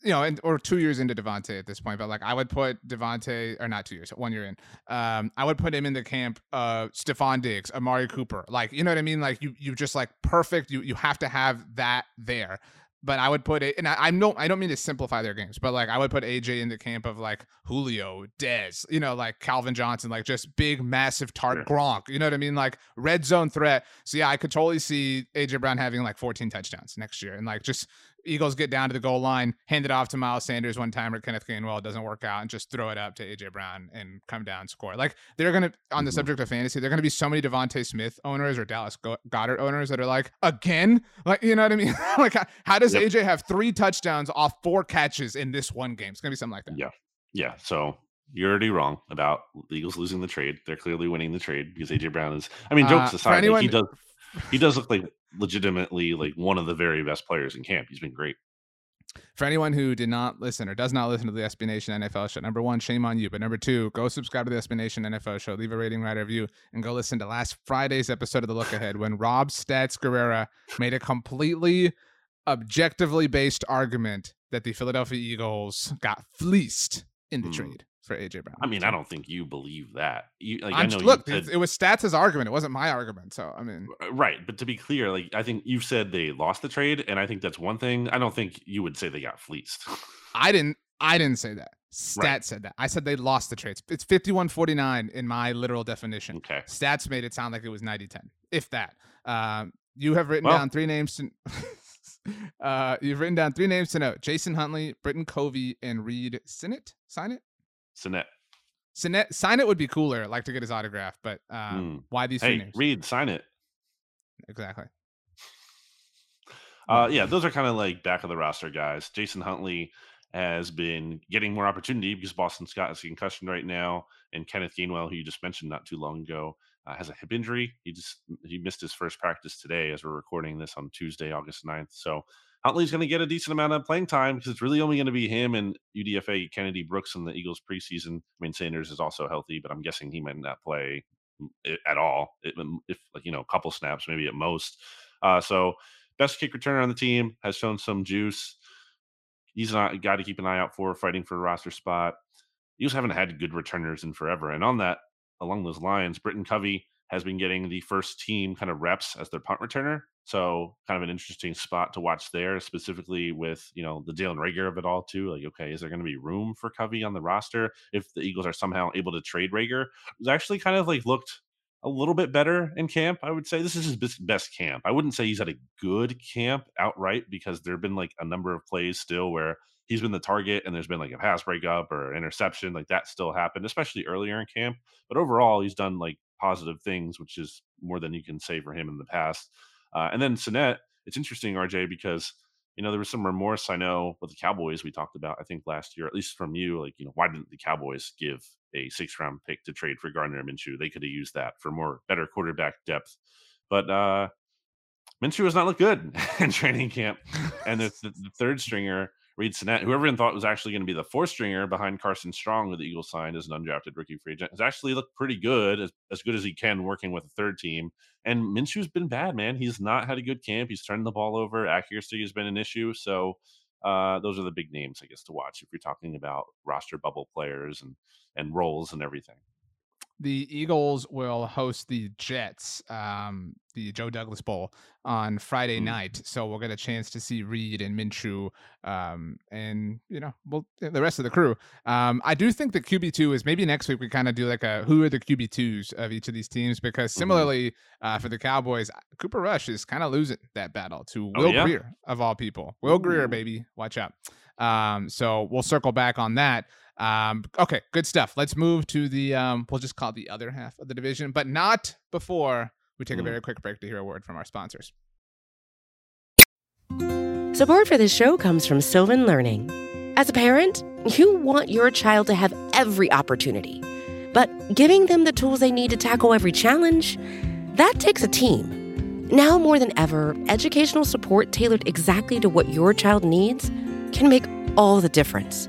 you know, and or two years into DeVonta at this point, but like I would put DeVonta or not two years, one year in. Um, I would put him in the camp uh Stefon Diggs, Amari Cooper. Like, you know what I mean? Like you you just like perfect. You you have to have that there but I would put it, and I, I don't, I don't mean to simplify their games, but like I would put AJ in the camp of like Julio, Dez, you know, like Calvin Johnson, like just big, massive tart sure. Gronk, you know what I mean? Like red zone threat. So yeah, I could totally see AJ Brown having like 14 touchdowns next year, and like just Eagles get down to the goal line, hand it off to Miles Sanders one time or Kenneth Gainwell, it doesn't work out, and just throw it up to AJ Brown and come down score. Like they're gonna on the mm-hmm. subject of fantasy, they're gonna be so many DeVonta Smith owners or Dallas Goedert owners that are like, again, like you know what I mean? like how, how does yep. AJ have three touchdowns off four catches in this one game? It's gonna be something like that. Yeah, yeah. So you're already wrong about the Eagles losing the trade. They're clearly winning the trade because AJ Brown is. I mean, jokes uh, aside, anyone, like he does he does look like legitimately like one of the very best players in camp. He's been great. For anyone who did not listen or does not listen to the SB Nation NFL show, number one, shame on you. But number two, go subscribe to the SB Nation NFL show, leave a rating, write a review, and go listen to last Friday's episode of The Look Ahead when Rob Stats Guerrera made a completely objectively based argument that the Philadelphia Eagles got fleeced in the mm. trade for AJ Brown. I mean, I don't think you believe that. You, like, i know look, said, it was Stats' argument. It wasn't my argument. So I mean, right. But to be clear, like I think you've said they lost the trade, and I think that's one thing. I don't think you would say they got fleeced. I didn't. I didn't say that. Stats right. said that. I said they lost the trades. It's 51-49 in my literal definition. Okay. Stats made it sound like it was 90-10, if that. Um, you have written well, down three names to uh, you've written down three names to note: Jason Huntley, Britton Covey, and Reid Sinnett. Sign it. Sinnett. Sinnett. Sign it would be cooler. Like to get his autograph, but um, mm. why these hey? Reid, sign it. Exactly. Uh, yeah, those are kind of like back of the roster guys. Jason Huntley has been getting more opportunity because Boston Scott is concussion right now, and Kenneth Gainwell, who you just mentioned not too long ago, uh, has a hip injury. He just he missed his first practice today as we're recording this on Tuesday, August 9th. So Huntley's going to get a decent amount of playing time because it's really only going to be him and UDFA Kennedy Brooks in the Eagles preseason. I mean, Sanders is also healthy, but I'm guessing he might not play at all. If like you know, a couple snaps, maybe at most. Uh, so best kick returner on the team has shown some juice. He's not a guy to keep an eye out for, fighting for a roster spot. Eagles haven't had good returners in forever, and on that, along those lines, Britton Covey has been getting the first team kind of reps as their punt returner. So kind of an interesting spot to watch there, specifically with, you know, the Jalen Reagor of it all too. Like, okay, is there going to be room for Covey on the roster if the Eagles are somehow able to trade Reagor? Was actually kind of like looked a little bit better in camp. I would say this is his best camp. I wouldn't say he's at a good camp outright because there have been like a number of plays still where he's been the target and there's been like a pass breakup or interception. Like that still happened, especially earlier in camp. But overall, he's done like positive things, which is more than you can say for him in the past. Uh, and then Sinnett, it's interesting, RJ, because you know there was some remorse I know with the Cowboys we talked about I think last year, at least from you, like you know why didn't the Cowboys give a six round pick to trade for Gardner Minshew? They could have used that for more better quarterback depth. But uh Minshew has not looked good in training camp, and the, the, the third stringer Reid Sinnett, who everyone thought was actually going to be the fourth stringer behind Carson Strong, who the Eagles signed as an undrafted rookie free agent, has actually looked pretty good, as, as good as he can working with a third team. And Minshew's been bad, man. He's not had a good camp. He's turned the ball over. Accuracy has been an issue. So uh, those are the big names, I guess, to watch if you're talking about roster bubble players and and roles and everything the Eagles will host the Jets, um, the Joe Douglas Bowl on Friday mm. night. So we'll get a chance to see Reid and Minshew, um, and you know, well, the rest of the crew. Um, I do think the QB two is maybe next week we kind of do like a who are the QB twos of each of these teams because mm-hmm. similarly uh, for the Cowboys, Cooper Rush is kind of losing that battle to oh, Will oh, yeah? Grier of all people. Will Ooh. Grier, baby, watch out. Um, so we'll circle back on that. Um, okay, good stuff. Let's move to the um, we'll just call it the other half of the division, but not before we take a very quick break to hear a word from our sponsors. Support for this show comes from Sylvan Learning. As a parent, you want your child to have every opportunity, but giving them the tools they need to tackle every challenge, that takes a team. Now more than ever, educational support tailored exactly to what your child needs can make all the difference.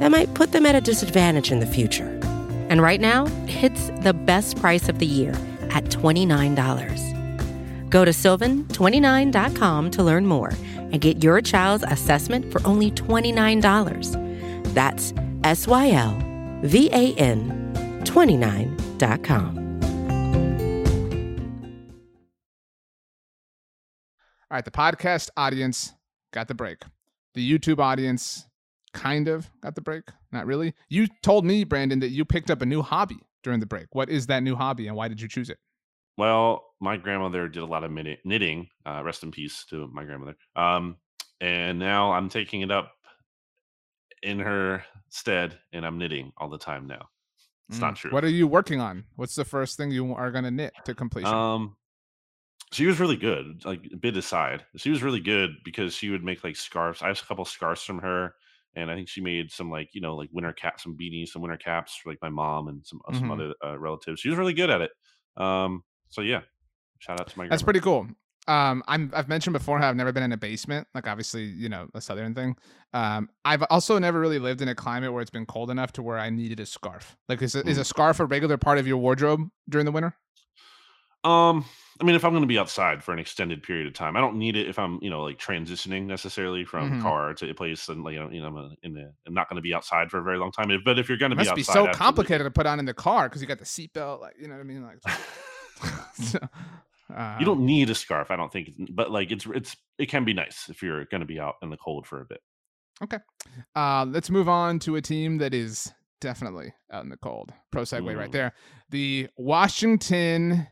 that might put them at a disadvantage in the future. And right now, it's the best price of the year at $29. Go to sylvan29.com to learn more and get your child's assessment for only $29. That's S Y L V A N 29.com. All right, the podcast audience got the break. The YouTube audience kind of got the break. Not really. You told me, Brandon, that you picked up a new hobby during the break. What is that new hobby and why did you choose it? Well, my grandmother did a lot of knitting. Uh, rest in peace to my grandmother. Um, and now I'm taking it up in her stead, and I'm knitting all the time now. It's mm. not true. What are you working on? What's the first thing you are going to knit to completion? Um, she was really good. Like bit aside, she was really good because she would make like scarves. I have a couple scarves from her, and I think she made some like you know like winter cap, some beanies, some winter caps for like my mom and some uh, mm-hmm. some other uh, relatives. She was really good at it. Um, so yeah, shout out to my. That's pretty cool. Um, I'm I've mentioned before how I've never been in a basement, like obviously you know a southern thing. Um, I've also never really lived in a climate where it's been cold enough to where I needed a scarf. Like is a, mm. is a scarf a regular part of your wardrobe during the winter? Um, I mean, if I'm going to be outside for an extended period of time, I don't need it if I'm, you know, like transitioning necessarily from mm-hmm. car to a place, and like, you know, I'm in the, I'm not going to be outside for a very long time. But if you're going to be outside, be so complicated to put on in the car because you got the seatbelt, like, you know what I mean, like. so, you don't need a scarf, I don't think, but like it's it's it can be nice if you're going to be out in the cold for a bit. Okay, uh, let's move on to a team that is definitely out in the cold. Pro segue right there. The Washington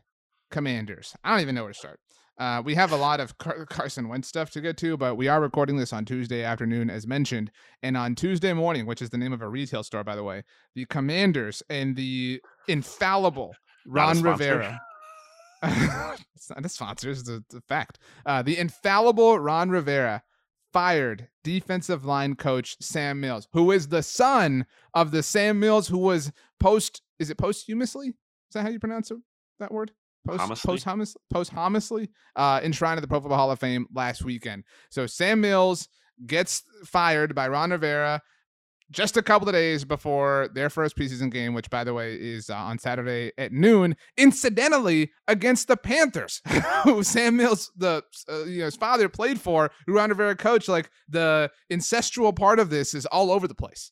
Commanders. I don't even know where to start. Uh, we have a lot of Car- Carson Wentz stuff to get to, but we are recording this on Tuesday afternoon, as mentioned. And on Tuesday morning, which is the name of a retail store, by the way, the Commanders and the infallible Ron Rivera. it's not a sponsor, it's a, it's a fact. Uh, the infallible Ron Rivera fired defensive line coach Sam Mills, who is the son of the Sam Mills who was post, is it posthumously? Is that how you pronounce it, that word? Post post posthumously uh, enshrined at the Pro Football Hall of Fame last weekend. So Sam Mills gets fired by Ron Rivera just a couple of days before their first preseason game, which by the way is uh, on Saturday at noon. Incidentally, against the Panthers, who Sam Mills, the uh, you know his father played for, who Ron Rivera coached. Like the incestual part of this is all over the place.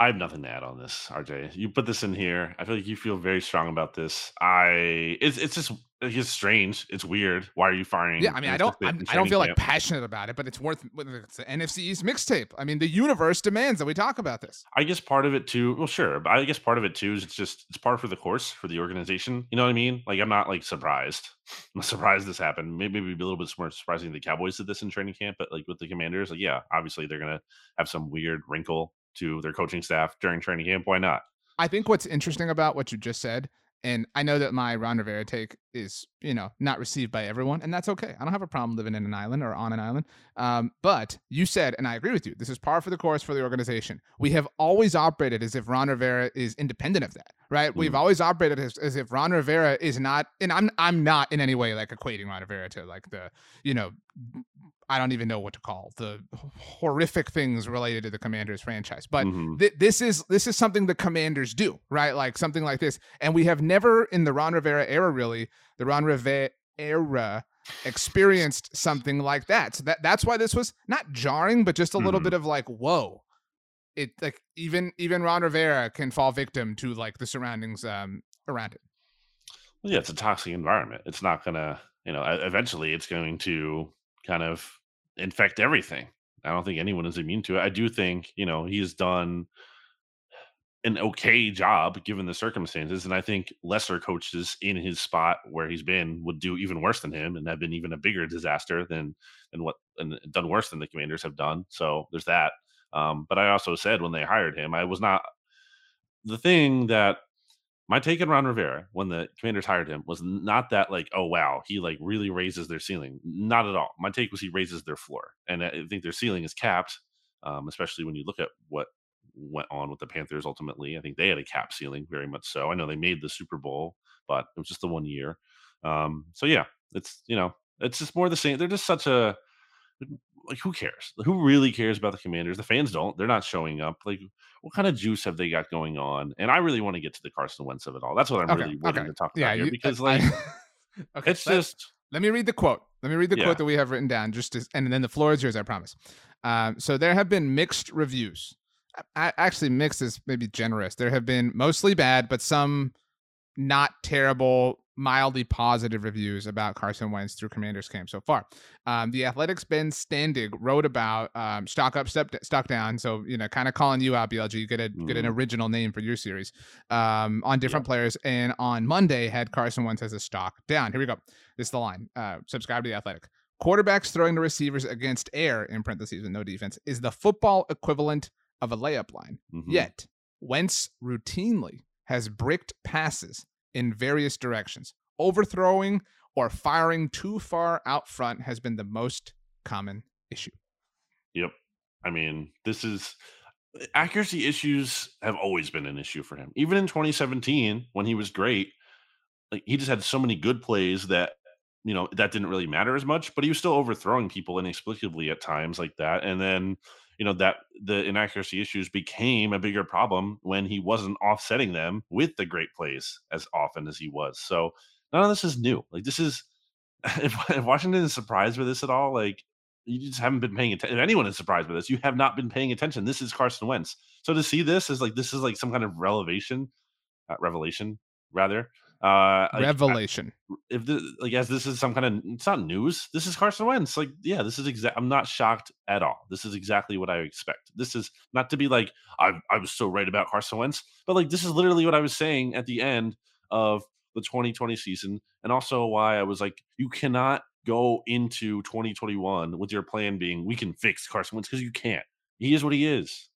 I have nothing to add on this, RJ. You put this in here. I feel like you feel very strong about this. I it's it's just it's strange. It's weird. Why are you firing? Yeah, I mean, I don't I don't feel camp? like passionate about it, but it's worth it's an NFC East mixtape. I mean, the universe demands that we talk about this. I guess part of it too. Well, sure, but I guess part of it too is it's just it's part for the course for the organization. You know what I mean? Like I'm not like surprised. I'm surprised this happened. Maybe maybe be a little bit more surprising the Cowboys did this in training camp, but like with the Commanders, like yeah, obviously they're gonna have some weird wrinkle to their coaching staff during training camp. Why not? I think what's interesting about what you just said, and I know that my Ron Rivera take is, you know, not received by everyone, and that's okay. I don't have a problem living in an island or on an island. Um, but you said, and I agree with you, this is par for the course for the organization. We have always operated as if Ron Rivera is independent of that, right? Mm. We've always operated as, as if Ron Rivera is not, and I'm I'm not in any way like equating Ron Rivera to like the, you know, I don't even know what to call the horrific things related to the Commanders franchise. But mm-hmm. th- this is this is something the Commanders do, right? Like something like this, and we have never in the Ron Rivera era, really, the Ron Rivera era experienced something like that. So that that's why this was not jarring, but just a mm-hmm. little bit of like, whoa. It like even even Ron Rivera can fall victim to like the surroundings um around it. Well, yeah, it's a toxic environment. It's not gonna, you know, eventually it's going to kind of infect everything. I don't think anyone is immune to it. I do think, you know, he's done an okay job given the circumstances. And I think lesser coaches in his spot where he's been would do even worse than him and have been even a bigger disaster than than what and done worse than the commanders have done. So there's that. Um, but I also said when they hired him, I was not the thing that my take on Ron Rivera when the Commanders hired him was not that like, oh wow, he like really raises their ceiling. Not at all. My take was he raises their floor, and I think their ceiling is capped. Um, especially when you look at what went on with the Panthers. Ultimately, I think they had a cap ceiling, very much so. I know they made the Super Bowl, but it was just the one year. Um, so yeah, it's you know, it's just more the same. They're just such a like who cares? Who really cares about the Commanders? The fans don't. They're not showing up. Like, what kind of juice have they got going on? And I really want to get to the Carson Wentz of it all. That's what I'm okay, really waiting okay. to talk about yeah, here you, because, like, okay, it's just let me read the quote. Let me read the Yeah. quote that we have written down, just to, and then the floor is yours. I promise. Um, so there have been mixed reviews. I, actually, mixed is maybe generous. There have been mostly bad, but some not terrible, mildly positive reviews about Carson Wentz through Commanders camp so far. Um, the Athletics Ben Standig wrote about um, stock up, step, stock down. So you know, kind of calling you out, BLG. You get a get an Mhm. original name for your series um, on different players. And on Monday had Carson Wentz as a stock down. Here we go. This is the line. Uh, subscribe to the Athletic. Quarterbacks throwing to receivers against air in parentheses with no defense is the football equivalent of a layup line. Mhm. Yet, Wentz routinely has bricked passes in various directions. Overthrowing or firing too far out front has been the most common issue. Yep. I mean, this is accuracy issues have always been an issue for him. Even in 2017, when he was great, like he just had so many good plays that you know that didn't really matter as much, but he was still overthrowing people inexplicably at times like that. And then you know that the inaccuracy issues became a bigger problem when he wasn't offsetting them with the great plays as often as he was. So none of this is new. Like this is if, if Washington is surprised with this at all, like you just haven't been paying attention. If anyone is surprised with this, you have not been paying attention. This is Carson Wentz. So to see this is like this is like some kind of revelation, uh, revelation rather. Uh, like, Revelation. if the like as this is some kind of it's not news. This is Carson Wentz. Like yeah, this is exact. I'm not shocked at all. This is exactly what I expect. This is not to be like I I was so right about Carson Wentz, but like this is literally what I was saying at the end of the 2020 season, and also why I was like you cannot go into 2021 with your plan being we can fix Carson Wentz because you can't. He is what he is.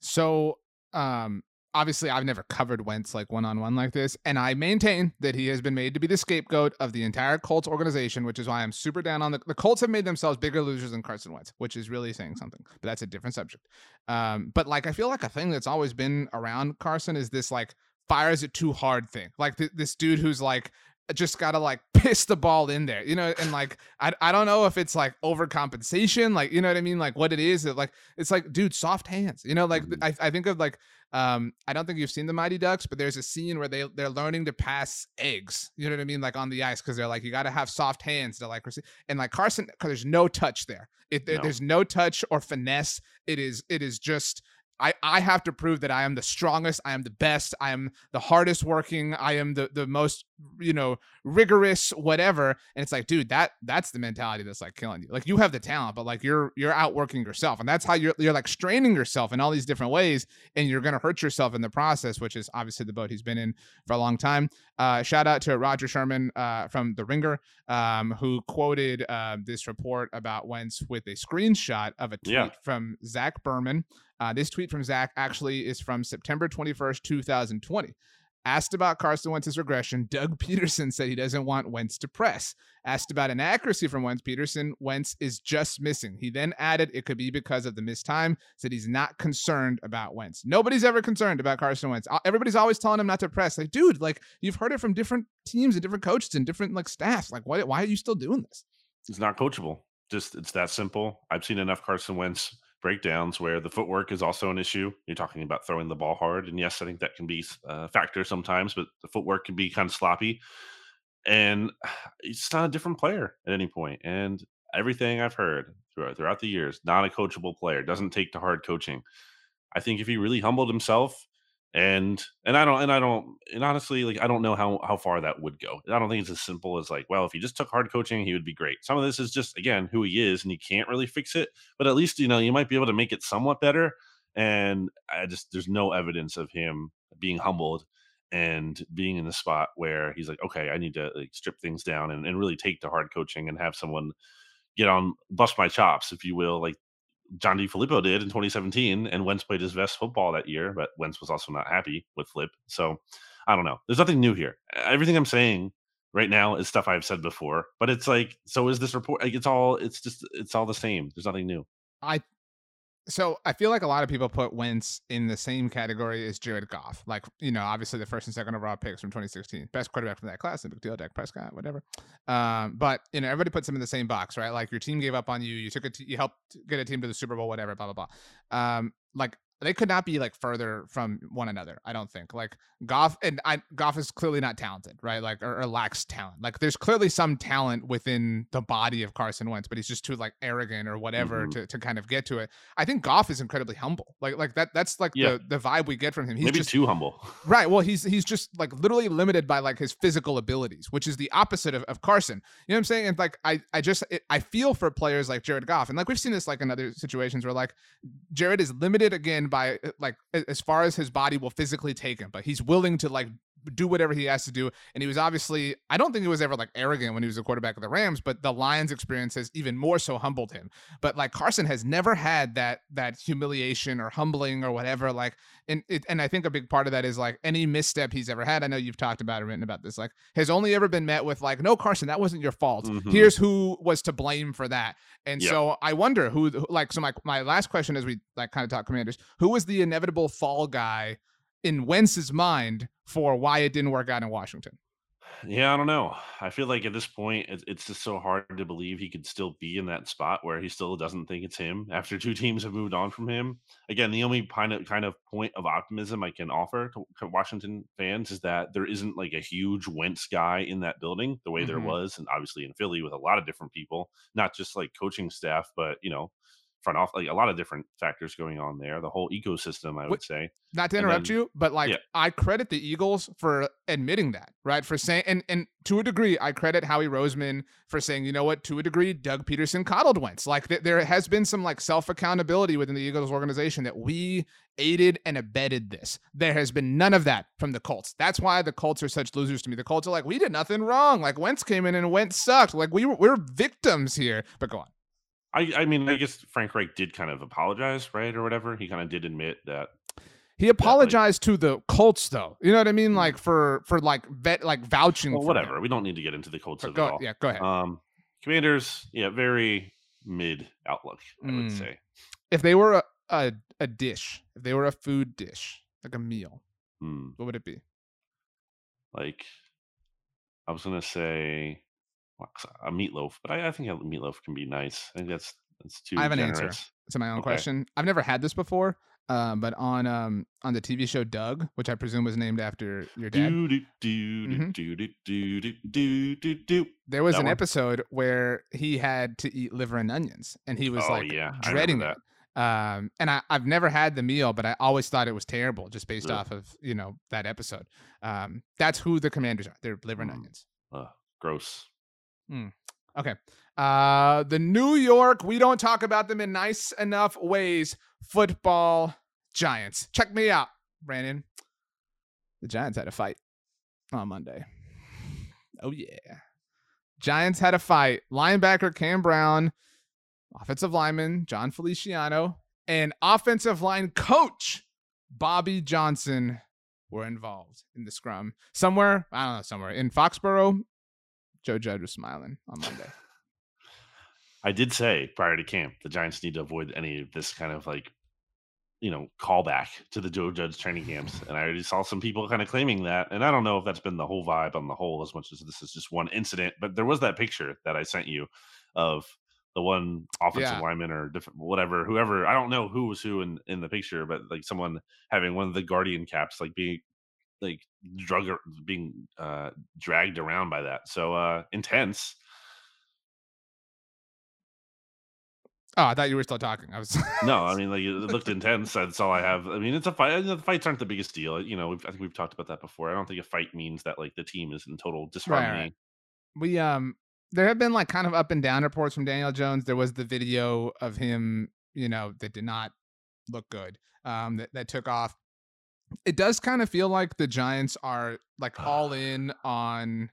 So, um, obviously, I've never covered Wentz like one on one like this, and I maintain that he has been made to be the scapegoat of the entire Colts organization, which is why I'm super down on the the Colts have made themselves bigger losers than Carson Wentz, which is really saying something. But that's a different subject. Um, but like I feel like a thing that's always been around Carson is this like fires it too hard thing, like th- this dude who's like just gotta like piss the ball in there, you know, and like I I don't know if it's like overcompensation, like you know what I mean, like what it is, that like it's like dude, soft hands, you know, like Mhm. I, I think of like um I don't think you've seen the Mighty Ducks, but there's a scene where they they're learning to pass eggs, you know what I mean, like on the ice because they're like you got to have soft hands to like receive, and like Carson, because there's no touch there, it there- No. there's no touch or finesse, it is it is just. I, I have to prove that I am the strongest, I am the best, I am the hardest working, I am the the most, you know, rigorous, whatever. And it's like, dude, that that's the mentality that's like killing you. Like you have the talent, but like you're you're outworking yourself. And that's how you're you're like straining yourself in all these different ways, and you're gonna hurt yourself in the process, which is obviously the boat he's been in for a long time. Uh, shout out to Roger Sherman uh, from The Ringer, um, who quoted uh, this report about Wentz with a screenshot of a tweet Yeah. from Zach Berman. Uh, this tweet from Zach actually is from September 21st, 2020. Asked about Carson Wentz's regression, Doug Pederson said he doesn't want Wentz to press. Asked about inaccuracy from Wentz, Pederson, Wentz is just missing. He then added it could be because of the missed time, said he's not concerned about Wentz. Nobody's ever concerned about Carson Wentz. Everybody's always telling him not to press. Like, dude, like you've heard it from different teams and different coaches and different like staffs. Like, why, why are you still doing this? It's not coachable. Just it's that simple. I've seen enough Carson Wentz breakdowns where the footwork is also an issue. You're talking about throwing the ball hard, and yes, I think that can be a factor sometimes, but the footwork can be kind of sloppy. And it's not a different player at any point. And everything I've heard throughout throughout the years, not a coachable player, doesn't take to hard coaching. I think if he really humbled himself and and I don't and I don't and honestly like I don't know how how far that would go. I don't think it's as simple as like, well, if he just took hard coaching, he would be great. Some of this is just again who he is and you can't really fix it, but at least you know you might be able to make it somewhat better. And I just there's no evidence of him being humbled and being in the spot where he's like, okay, I need to like strip things down and, and really take to hard coaching and have someone get on bust my chops, if you will, like John DeFilippo did in 2017, and Wentz played his best football that year, but Wentz was also not happy with Flip. So I don't know. There's nothing new here. Everything I'm saying right now is stuff I've said before, but it's like, so is this report? Like, it's all, it's just, it's all the same. There's nothing new. I so I feel like a lot of people put Wentz in the same category as Jared Goff. Like, you know, obviously the first and second overall picks from 2016. Best quarterback from that class, no big deal, Dak Prescott, whatever. Um, but you know, everybody puts him in the same box, right? Like your team gave up on you, you took it, you helped get a team to the Super Bowl, whatever, blah blah blah. Um, like they could not be like further from one another. I don't think. Like Goff and I, Goff is clearly not talented, right? Like or, or, lacks talent. Like there's clearly some talent within the body of Carson Wentz, but he's just too like arrogant or whatever mm-hmm. to, to kind of get to it. I think Goff is incredibly humble. Like like that that's like yeah. the the vibe we get from him. He's maybe just, too humble. Right. Well, he's he's just like literally limited by like his physical abilities, which is the opposite of, of Carson. You know what I'm saying? And like I I just it, I feel for players like Jared Goff, and like we've seen this like in other situations where like Jared is limited again by uh, like as far as his body will physically take him, but he's willing to like do whatever he has to do. And he was obviously, I don't think he was ever like arrogant when he was a quarterback of the Rams, but the Lions experience has even more so humbled him. But like Carson has never had that that humiliation or humbling or whatever. Like, and it, and I think a big part of that is like any misstep he's ever had. I know you've talked about and written about this. Like, has only ever been met with like, no, Carson, that wasn't your fault. Mm-hmm. Here's who was to blame for that. And yep. so I wonder who, like, so my my last question as we like kind of talk commanders, who was the inevitable fall guy in Wentz's mind for why it didn't work out in Washington. Yeah, I don't know. I feel like at this point, it's just so hard to believe he could still be in that spot where he still doesn't think it's him after two teams have moved on from him. Again, the only kind of kind of point of optimism I can offer to Washington fans is that there isn't like a huge Wentz guy in that building the way mm-hmm. there was, and obviously in Philly with a lot of different people, not just like coaching staff, but you know front off like a lot of different factors going on there the whole ecosystem i would say not to interrupt then, you but like yeah. i credit the eagles for admitting that right? For saying and and to a degree i credit howie roseman for saying you know what? To a degree doug pederson coddled wentz like th- there has been some like self accountability within the eagles organization that we aided and abetted this. There has been none of that from the colts. That's why the colts are such losers to me. The colts are like we did nothing wrong. Like wentz came in and wentz sucked. Like we were, we're victims here. But go on I, I mean, I guess Frank Reich did kind of apologize, right, or whatever. He kind of did admit that he apologized like, to the Colts, though. You know what I mean? Like mm. for for like vet like vouching. Well, whatever. Him. We don't need to get into the Colts at go, all. Yeah, go ahead. Um, Commanders, yeah, very mid outlook. I mm. would say. If they were a, a, a dish, if they were a food dish, like a meal, mm. what would it be? Like, I was gonna say a meatloaf, but I, I, think a meatloaf can be nice. I think that's that's too. I have an generous. answer to my own okay. question. I've never had this before, um, but on um on the TV show Doug, which I presume was named after your dad. Mm-hmm. There was that an one? episode where he had to eat liver and onions, and he was oh, like yeah. dreading it. Um, and I, I've never had the meal, but I always thought it was terrible just based Ugh. off of you know that episode. Um, that's who the commanders are. They're liver and mm. onions. Ugh, gross. Mm. Okay. Uh, the New York, we don't talk about them in nice enough ways. Football Giants. Check me out, Brandon. The Giants had a fight on Monday. Oh, yeah. Giants had a fight. Linebacker Cam Brown, offensive lineman Jon Feliciano, and offensive line coach Bobby Johnson were involved in the scrum. Somewhere, I don't know, somewhere in Foxborough, Joe Judge was smiling on Monday. I did say prior to camp, the Giants need to avoid any of this kind of like, you know, callback to the Joe Judge training camps. And I already saw some people kind of claiming that. And I don't know if that's been the whole vibe on the whole, as much as this is just one incident. But there was that picture that I sent you of the one offensive yeah. lineman or different whatever, whoever. I don't know who was who in in the picture, but like someone having one of the guardian caps, like being like drug being uh dragged around by that so uh intense Oh, I thought you were still talking. I was no, I mean like it looked intense. That's all I have. I mean, it's a fight. The fights aren't the biggest deal. You know, I think we've talked about that before. I don't think a fight means that like the team is in total disharmony. Right, right. We um, there have been like kind of up and down reports from Daniel Jones. There was the video of him, you know, that did not look good. Um, that that took off it does kind of feel like the Giants are like all in on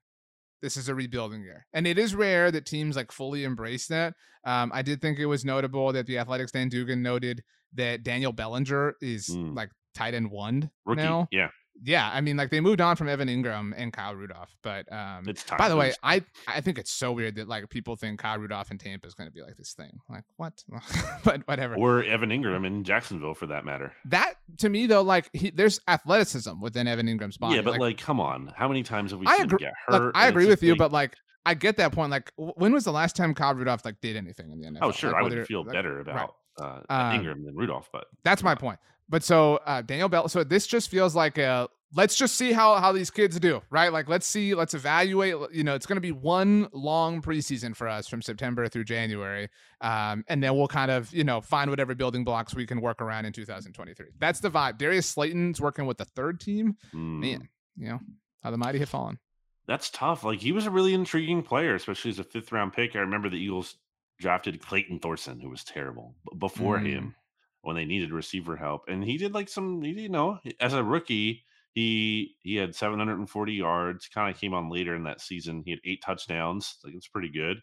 this is a rebuilding year. And it is rare that teams like fully embrace that. Um, I did think it was notable that the Athletics Dan Duggan noted that Daniel Bellinger is mm. like tight end one Rookie, now. Yeah yeah, I mean, like they moved on from Evan Engram and Kyle Rudolph, but um, it's by the way, I I think it's so weird that like people think Kyle Rudolph and Tampa is going to be like this thing. Like what? but whatever. Or Evan Engram in Jacksonville for that matter. That to me though, like he, there's athleticism within Evan Engram's body. Yeah, but like, like come on, how many times have we I agree, get hurt? Look, I agree with you, like, but like I get that point. Like when was the last time Kyle Rudolph like did anything in the NFL? Oh sure, I would feel better about. Right uh, um, Engram than Rudolph. But that's my point. But so uh, Daniel Bell. So this just feels like a let's just see how how these kids do, right? Like let's see, let's evaluate. You know, it's going to be one long preseason for us from September through January, um, and then we'll kind of you know find whatever building blocks we can work around in 2023. That's the vibe. Darius Slayton's working with the third team. Mm. Man, you know how the mighty have fallen. That's tough. Like he was a really intriguing player, especially as a fifth round pick. I remember the Eagles drafted Clayton Thorson, who was terrible before mm. him when they needed receiver help, and he did like some. You know, as a rookie, he he had 740 yards. Kind of came on later in that season. He had eight touchdowns. Like it's pretty good,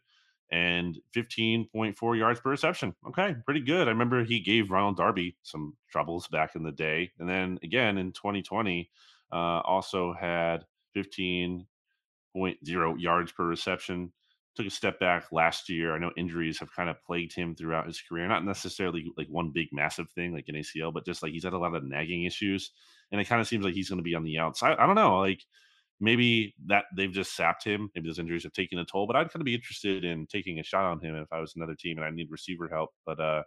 and 15.4 yards per reception. Okay, pretty good. I remember he gave Ronald Darby some troubles back in the day, and then again in 2020, uh, also had 15.0 yards per reception took a step back last year. I know injuries have kind of plagued him throughout his career. Not necessarily like one big massive thing like an ACL, but just like he's had a lot of nagging issues, and it kind of seems like he's going to be on the outside. I don't know, like maybe that they've just sapped him. Maybe those injuries have taken a toll. But I'd kind of be interested in taking a shot on him if I was another team and I need receiver help. But uh,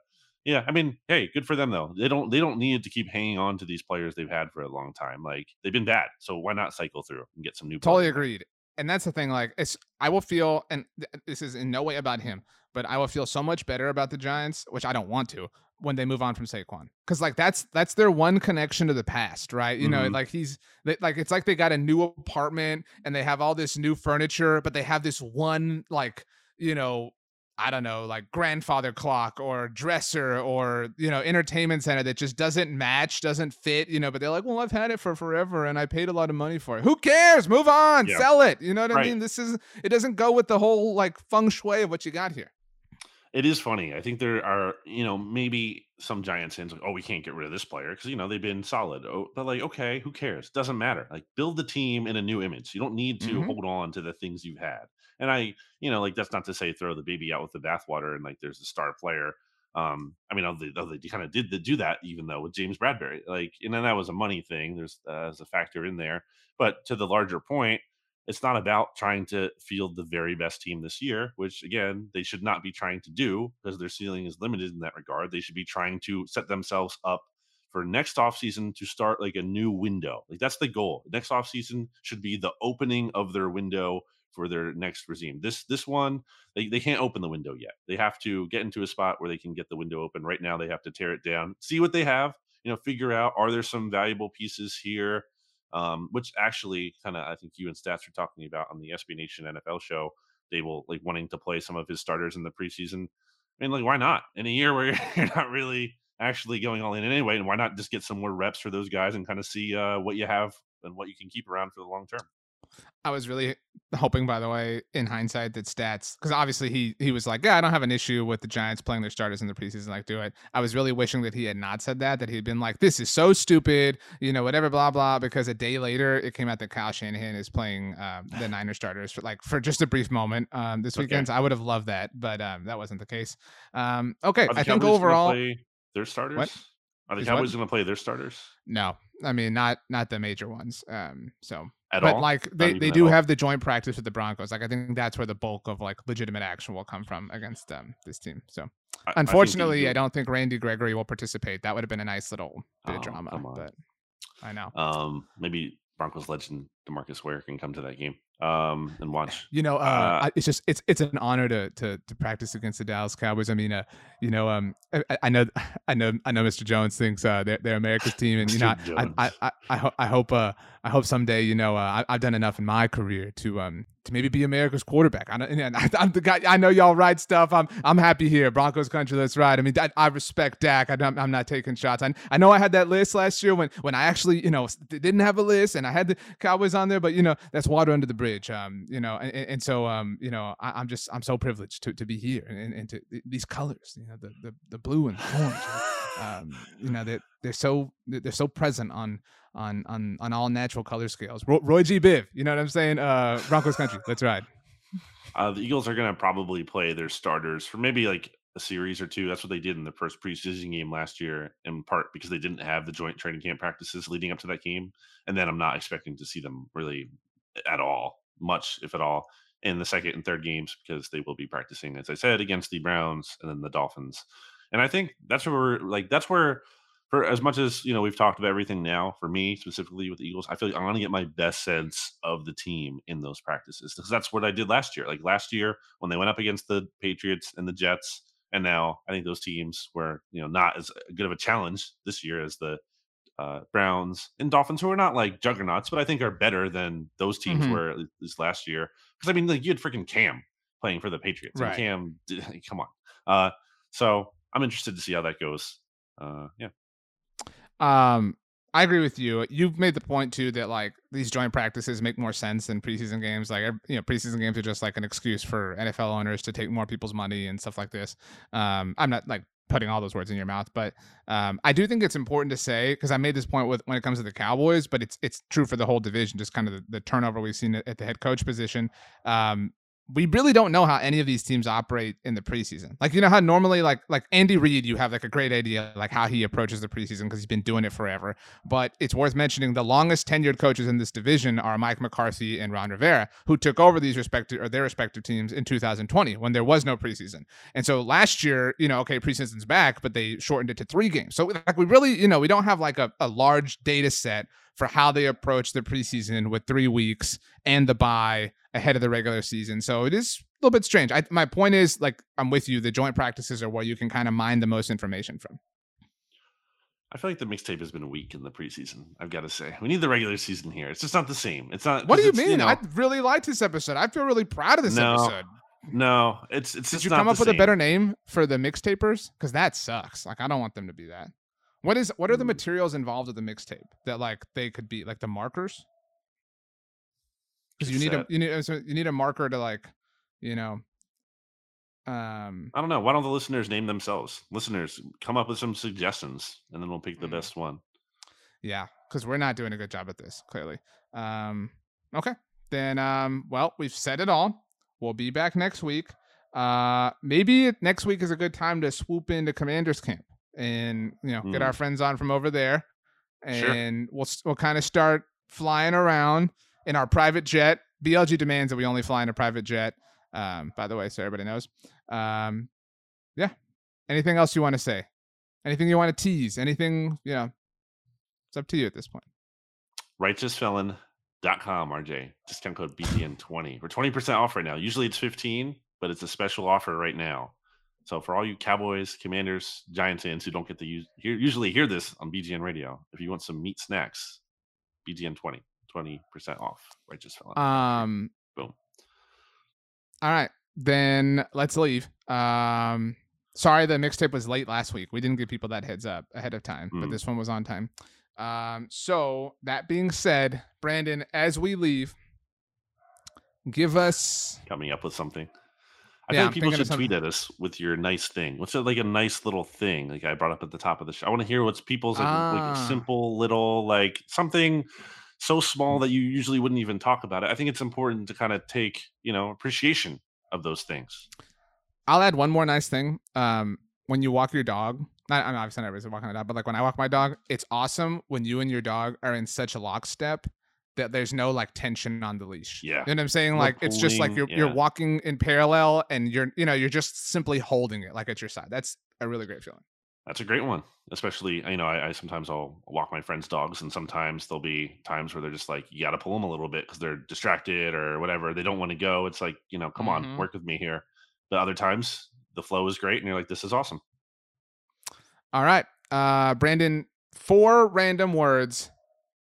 yeah, I mean, hey, good for them though. They don't they don't need to keep hanging on to these players they've had for a long time. Like they've been bad, so why not cycle through and get some new? Totally agreed and that's the thing like it's i will feel and th- this is in no way about him but i will feel so much better about the giants which i don't want to when they move on from Saquon cuz like that's that's their one connection to the past right you mm-hmm. know like he's they, like it's like they got a new apartment and they have all this new furniture but they have this one like you know I don't know, like grandfather clock or dresser or, you know, entertainment center that just doesn't match, doesn't fit, you know, but they're like, well, I've had it for forever and I paid a lot of money for it. Who cares? Move on, yeah. sell it. You know what right. I mean? This is, it doesn't go with the whole like feng shui of what you got here. It is funny. I think there are, you know, maybe some Giants fans like, oh, we can't get rid of this player because you know they've been solid. Oh, but like, okay, who cares? Doesn't matter. Like, build the team in a new image. You don't need to mm-hmm. hold on to the things you've had. And I, you know, like that's not to say throw the baby out with the bathwater and like there's a star player. Um, I mean, they, they kind of did the, do that even though with James Bradberry, like, and then that was a money thing. There's uh, as a factor in there. But to the larger point, it's not about trying to field the very best team this year, which again, they should not be trying to do because their ceiling is limited in that regard. They should be trying to set themselves up for next offseason to start like a new window. Like that's the goal. Next offseason should be the opening of their window for their next regime. This this one, they, they can't open the window yet. They have to get into a spot where they can get the window open. Right now, they have to tear it down, see what they have, you know, figure out are there some valuable pieces here, um, which actually kind of I think you and Stats are talking about on the SB Nation NFL show. They will like wanting to play some of his starters in the preseason. I mean, like, why not? In a year where you're not really actually going all in anyway, and why not just get some more reps for those guys and kind of see uh, what you have and what you can keep around for the long term. I was really hoping, by the way, in hindsight, that stats because obviously he he was like, yeah, I don't have an issue with the Giants playing their starters in the preseason, like do it. I was really wishing that he had not said that, that he had been like, this is so stupid, you know, whatever, blah blah. Because a day later, it came out that Kyle Shanahan is playing uh, the Niner starters for like for just a brief moment um, this okay. weekend. So I would have loved that, but um, that wasn't the case. Um, okay, I think overall, their starters. What? Are the Cowboys going to play their starters? No, I mean not not the major ones. Um, so at but all? like they, they do all? have the joint practice with the Broncos. Like I think that's where the bulk of like legitimate action will come from against um this team. So I, unfortunately, I, I, don't think Randy Gregory will participate. That would have been a nice little bit oh, of drama, but I know. Um, maybe Broncos legend Demarcus Ware can come to that game um and watch you know uh, uh, it's just it's it's an honor to to to practice against the dallas cowboys. I mean uh you know um i, I know i know i know mr jones thinks uh they're, they're america's team and you know I, I, I i hope i hope uh i hope someday you know uh, I, have done enough in my career to um to maybe be America's quarterback. I, am the guy. I know y'all write stuff. I'm I'm happy here. Broncos country. Let's ride. I mean, I, I respect Dak. I, am not taking shots. I, I know I had that list last year when when I actually you know didn't have a list and I had the Cowboys on there, but you know that's water under the bridge. Um, you know, and, and so um, you know, I, am just I'm so privileged to, to be here and, and to these colors. You know, the the, the blue and the orange. Um, you know, they're they're so they're so present on on on on all natural color scales. Roy G. Biv, you know what I'm saying? Uh, Broncos country. Let's ride. Uh, the Eagles are going to probably play their starters for maybe like a series or two. That's what they did in the first preseason game last year, in part because they didn't have the joint training camp practices leading up to that game. And then I'm not expecting to see them really at all, much if at all, in the second and third games because they will be practicing, as I said, against the Browns and then the Dolphins And I think that's where we're like that's where for as much as you know we've talked about everything now for me specifically with the eagles i feel like i want to get my best sense of the team in those practices because that's what i did last year like last year when they went up against the patriots and the jets and now i think those teams were you know not as good of a challenge this year as the uh, browns and dolphins who are not like juggernauts but i think are better than those teams Mhm. were at least last year because i mean like you had freaking cam playing for the patriots and Right. cam come on uh so i'm interested to see how that goes uh yeah Um, I agree with you. You've made the point too that like these joint practices make more sense than preseason games. Like you know, preseason games are just like an excuse for NFL owners to take more people's money and stuff like this. Um, I'm not like putting all those words in your mouth, but um, I do think it's important to say because I made this point with when it comes to the Cowboys, but it's it's true for the whole division. Just kind of the, the turnover we've seen at, the head coach position. Um, we really don't know how any of these teams operate in the preseason. Like you know how normally like like Andy Reid, you have like a great idea like how he approaches the preseason because he's been doing it forever. But it's worth mentioning the longest tenured coaches in this division are Mike McCarthy and Ron Rivera, who took over these respective or their respective teams in 2020 when there was no preseason. And so last year, you know, okay, preseason's back, but they shortened it to three games. So like we really, you know, we don't have like a, a large data set for how they approach the preseason with three weeks and the bye ahead of the regular season. So it is a little bit strange. I, my point is, like, I'm with you. The joint practices are where you can kind of mine the most information from. I feel like the mixtape has been weak in the preseason. I've got to say, we need the regular season here. It's just not the same. It's not. What do you mean? know, I really liked this episode. I feel really proud of this No, episode. no, it's it's Did just you come up with a better name for the mixtapers? Because that sucks. Like, I don't want them to be that. What is? What are the Mm. materials involved with the mixtape that like they could be like the markers? Because you need a you need so you need a marker to like, you know, um, I don't know. Why don't the listeners name themselves? Listeners, come up with some suggestions, and then we'll pick the Mm. best one. Yeah, because we're not doing a good job at this, clearly. Um, okay. Then um, well, we've said it all. We'll be back next week. Uh maybe next week is a good time to swoop into Commander's Camp and you know get Mm. our friends on from over there. Sure. And we'll we'll kind of start flying around in our private jet. BLG demands that we only fly in a private jet. Um, by the way, so everybody knows. Um, yeah. Anything else you want to say? Anything you want to tease? Anything, you know, it's up to you at this point. righteousfelon.com rj discount code btn20 we're 20% off right now usually it's 15 but it's a special offer right now so for all you cowboys commanders giants fans who don't get to use hear, usually hear this on bgn radio if you want some meat snacks bgn20 20% off righteous felon Um, boom all right, then let's leave. Um, sorry the mixtape was late last week. We didn't give people that heads up ahead of time, but Mm. this one was on time. Um, so that being said, Brandon, as we leave, give us coming up with something I Yeah, I'm people should tweet at us with your nice thing. What's it like a nice little thing? Like I brought up at the top of the show. I want to hear what's people's like, Ah. like simple little like something so small that you usually wouldn't even talk about it. I think it's important to kind of take, you know, appreciation of those things. I'll add one more nice thing. Um, when you walk your dog, not, I'm obviously not everybody's walking a dog, but like when I walk my dog, it's awesome when you and your dog are in such a lockstep that there's no like tension on the leash. Yeah. You know what I'm saying? Like it's just like you're you're walking in parallel and you're you know, you're just simply holding it like at your side. That's a really great feeling. That's a great one. Especially, you know, I, I sometimes I'll walk my friends' dogs, and sometimes there'll be times where they're just like, you got to pull them a little bit because they're distracted or whatever. They don't want to go. It's like, you know, come Mhm. on, work with me here. The other times, the flow is great, and you're like, this is awesome. All right. Uh Brandon, four random words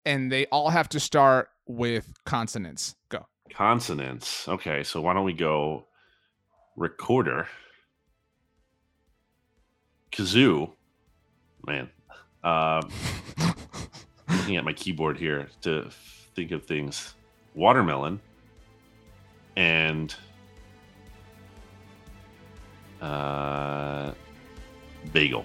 and they all have to start with consonants. Go. Consonants. Okay, so why don't we go recorder, kazoo, man. Um, looking at my keyboard here to think of things. Watermelon and uh, bagel.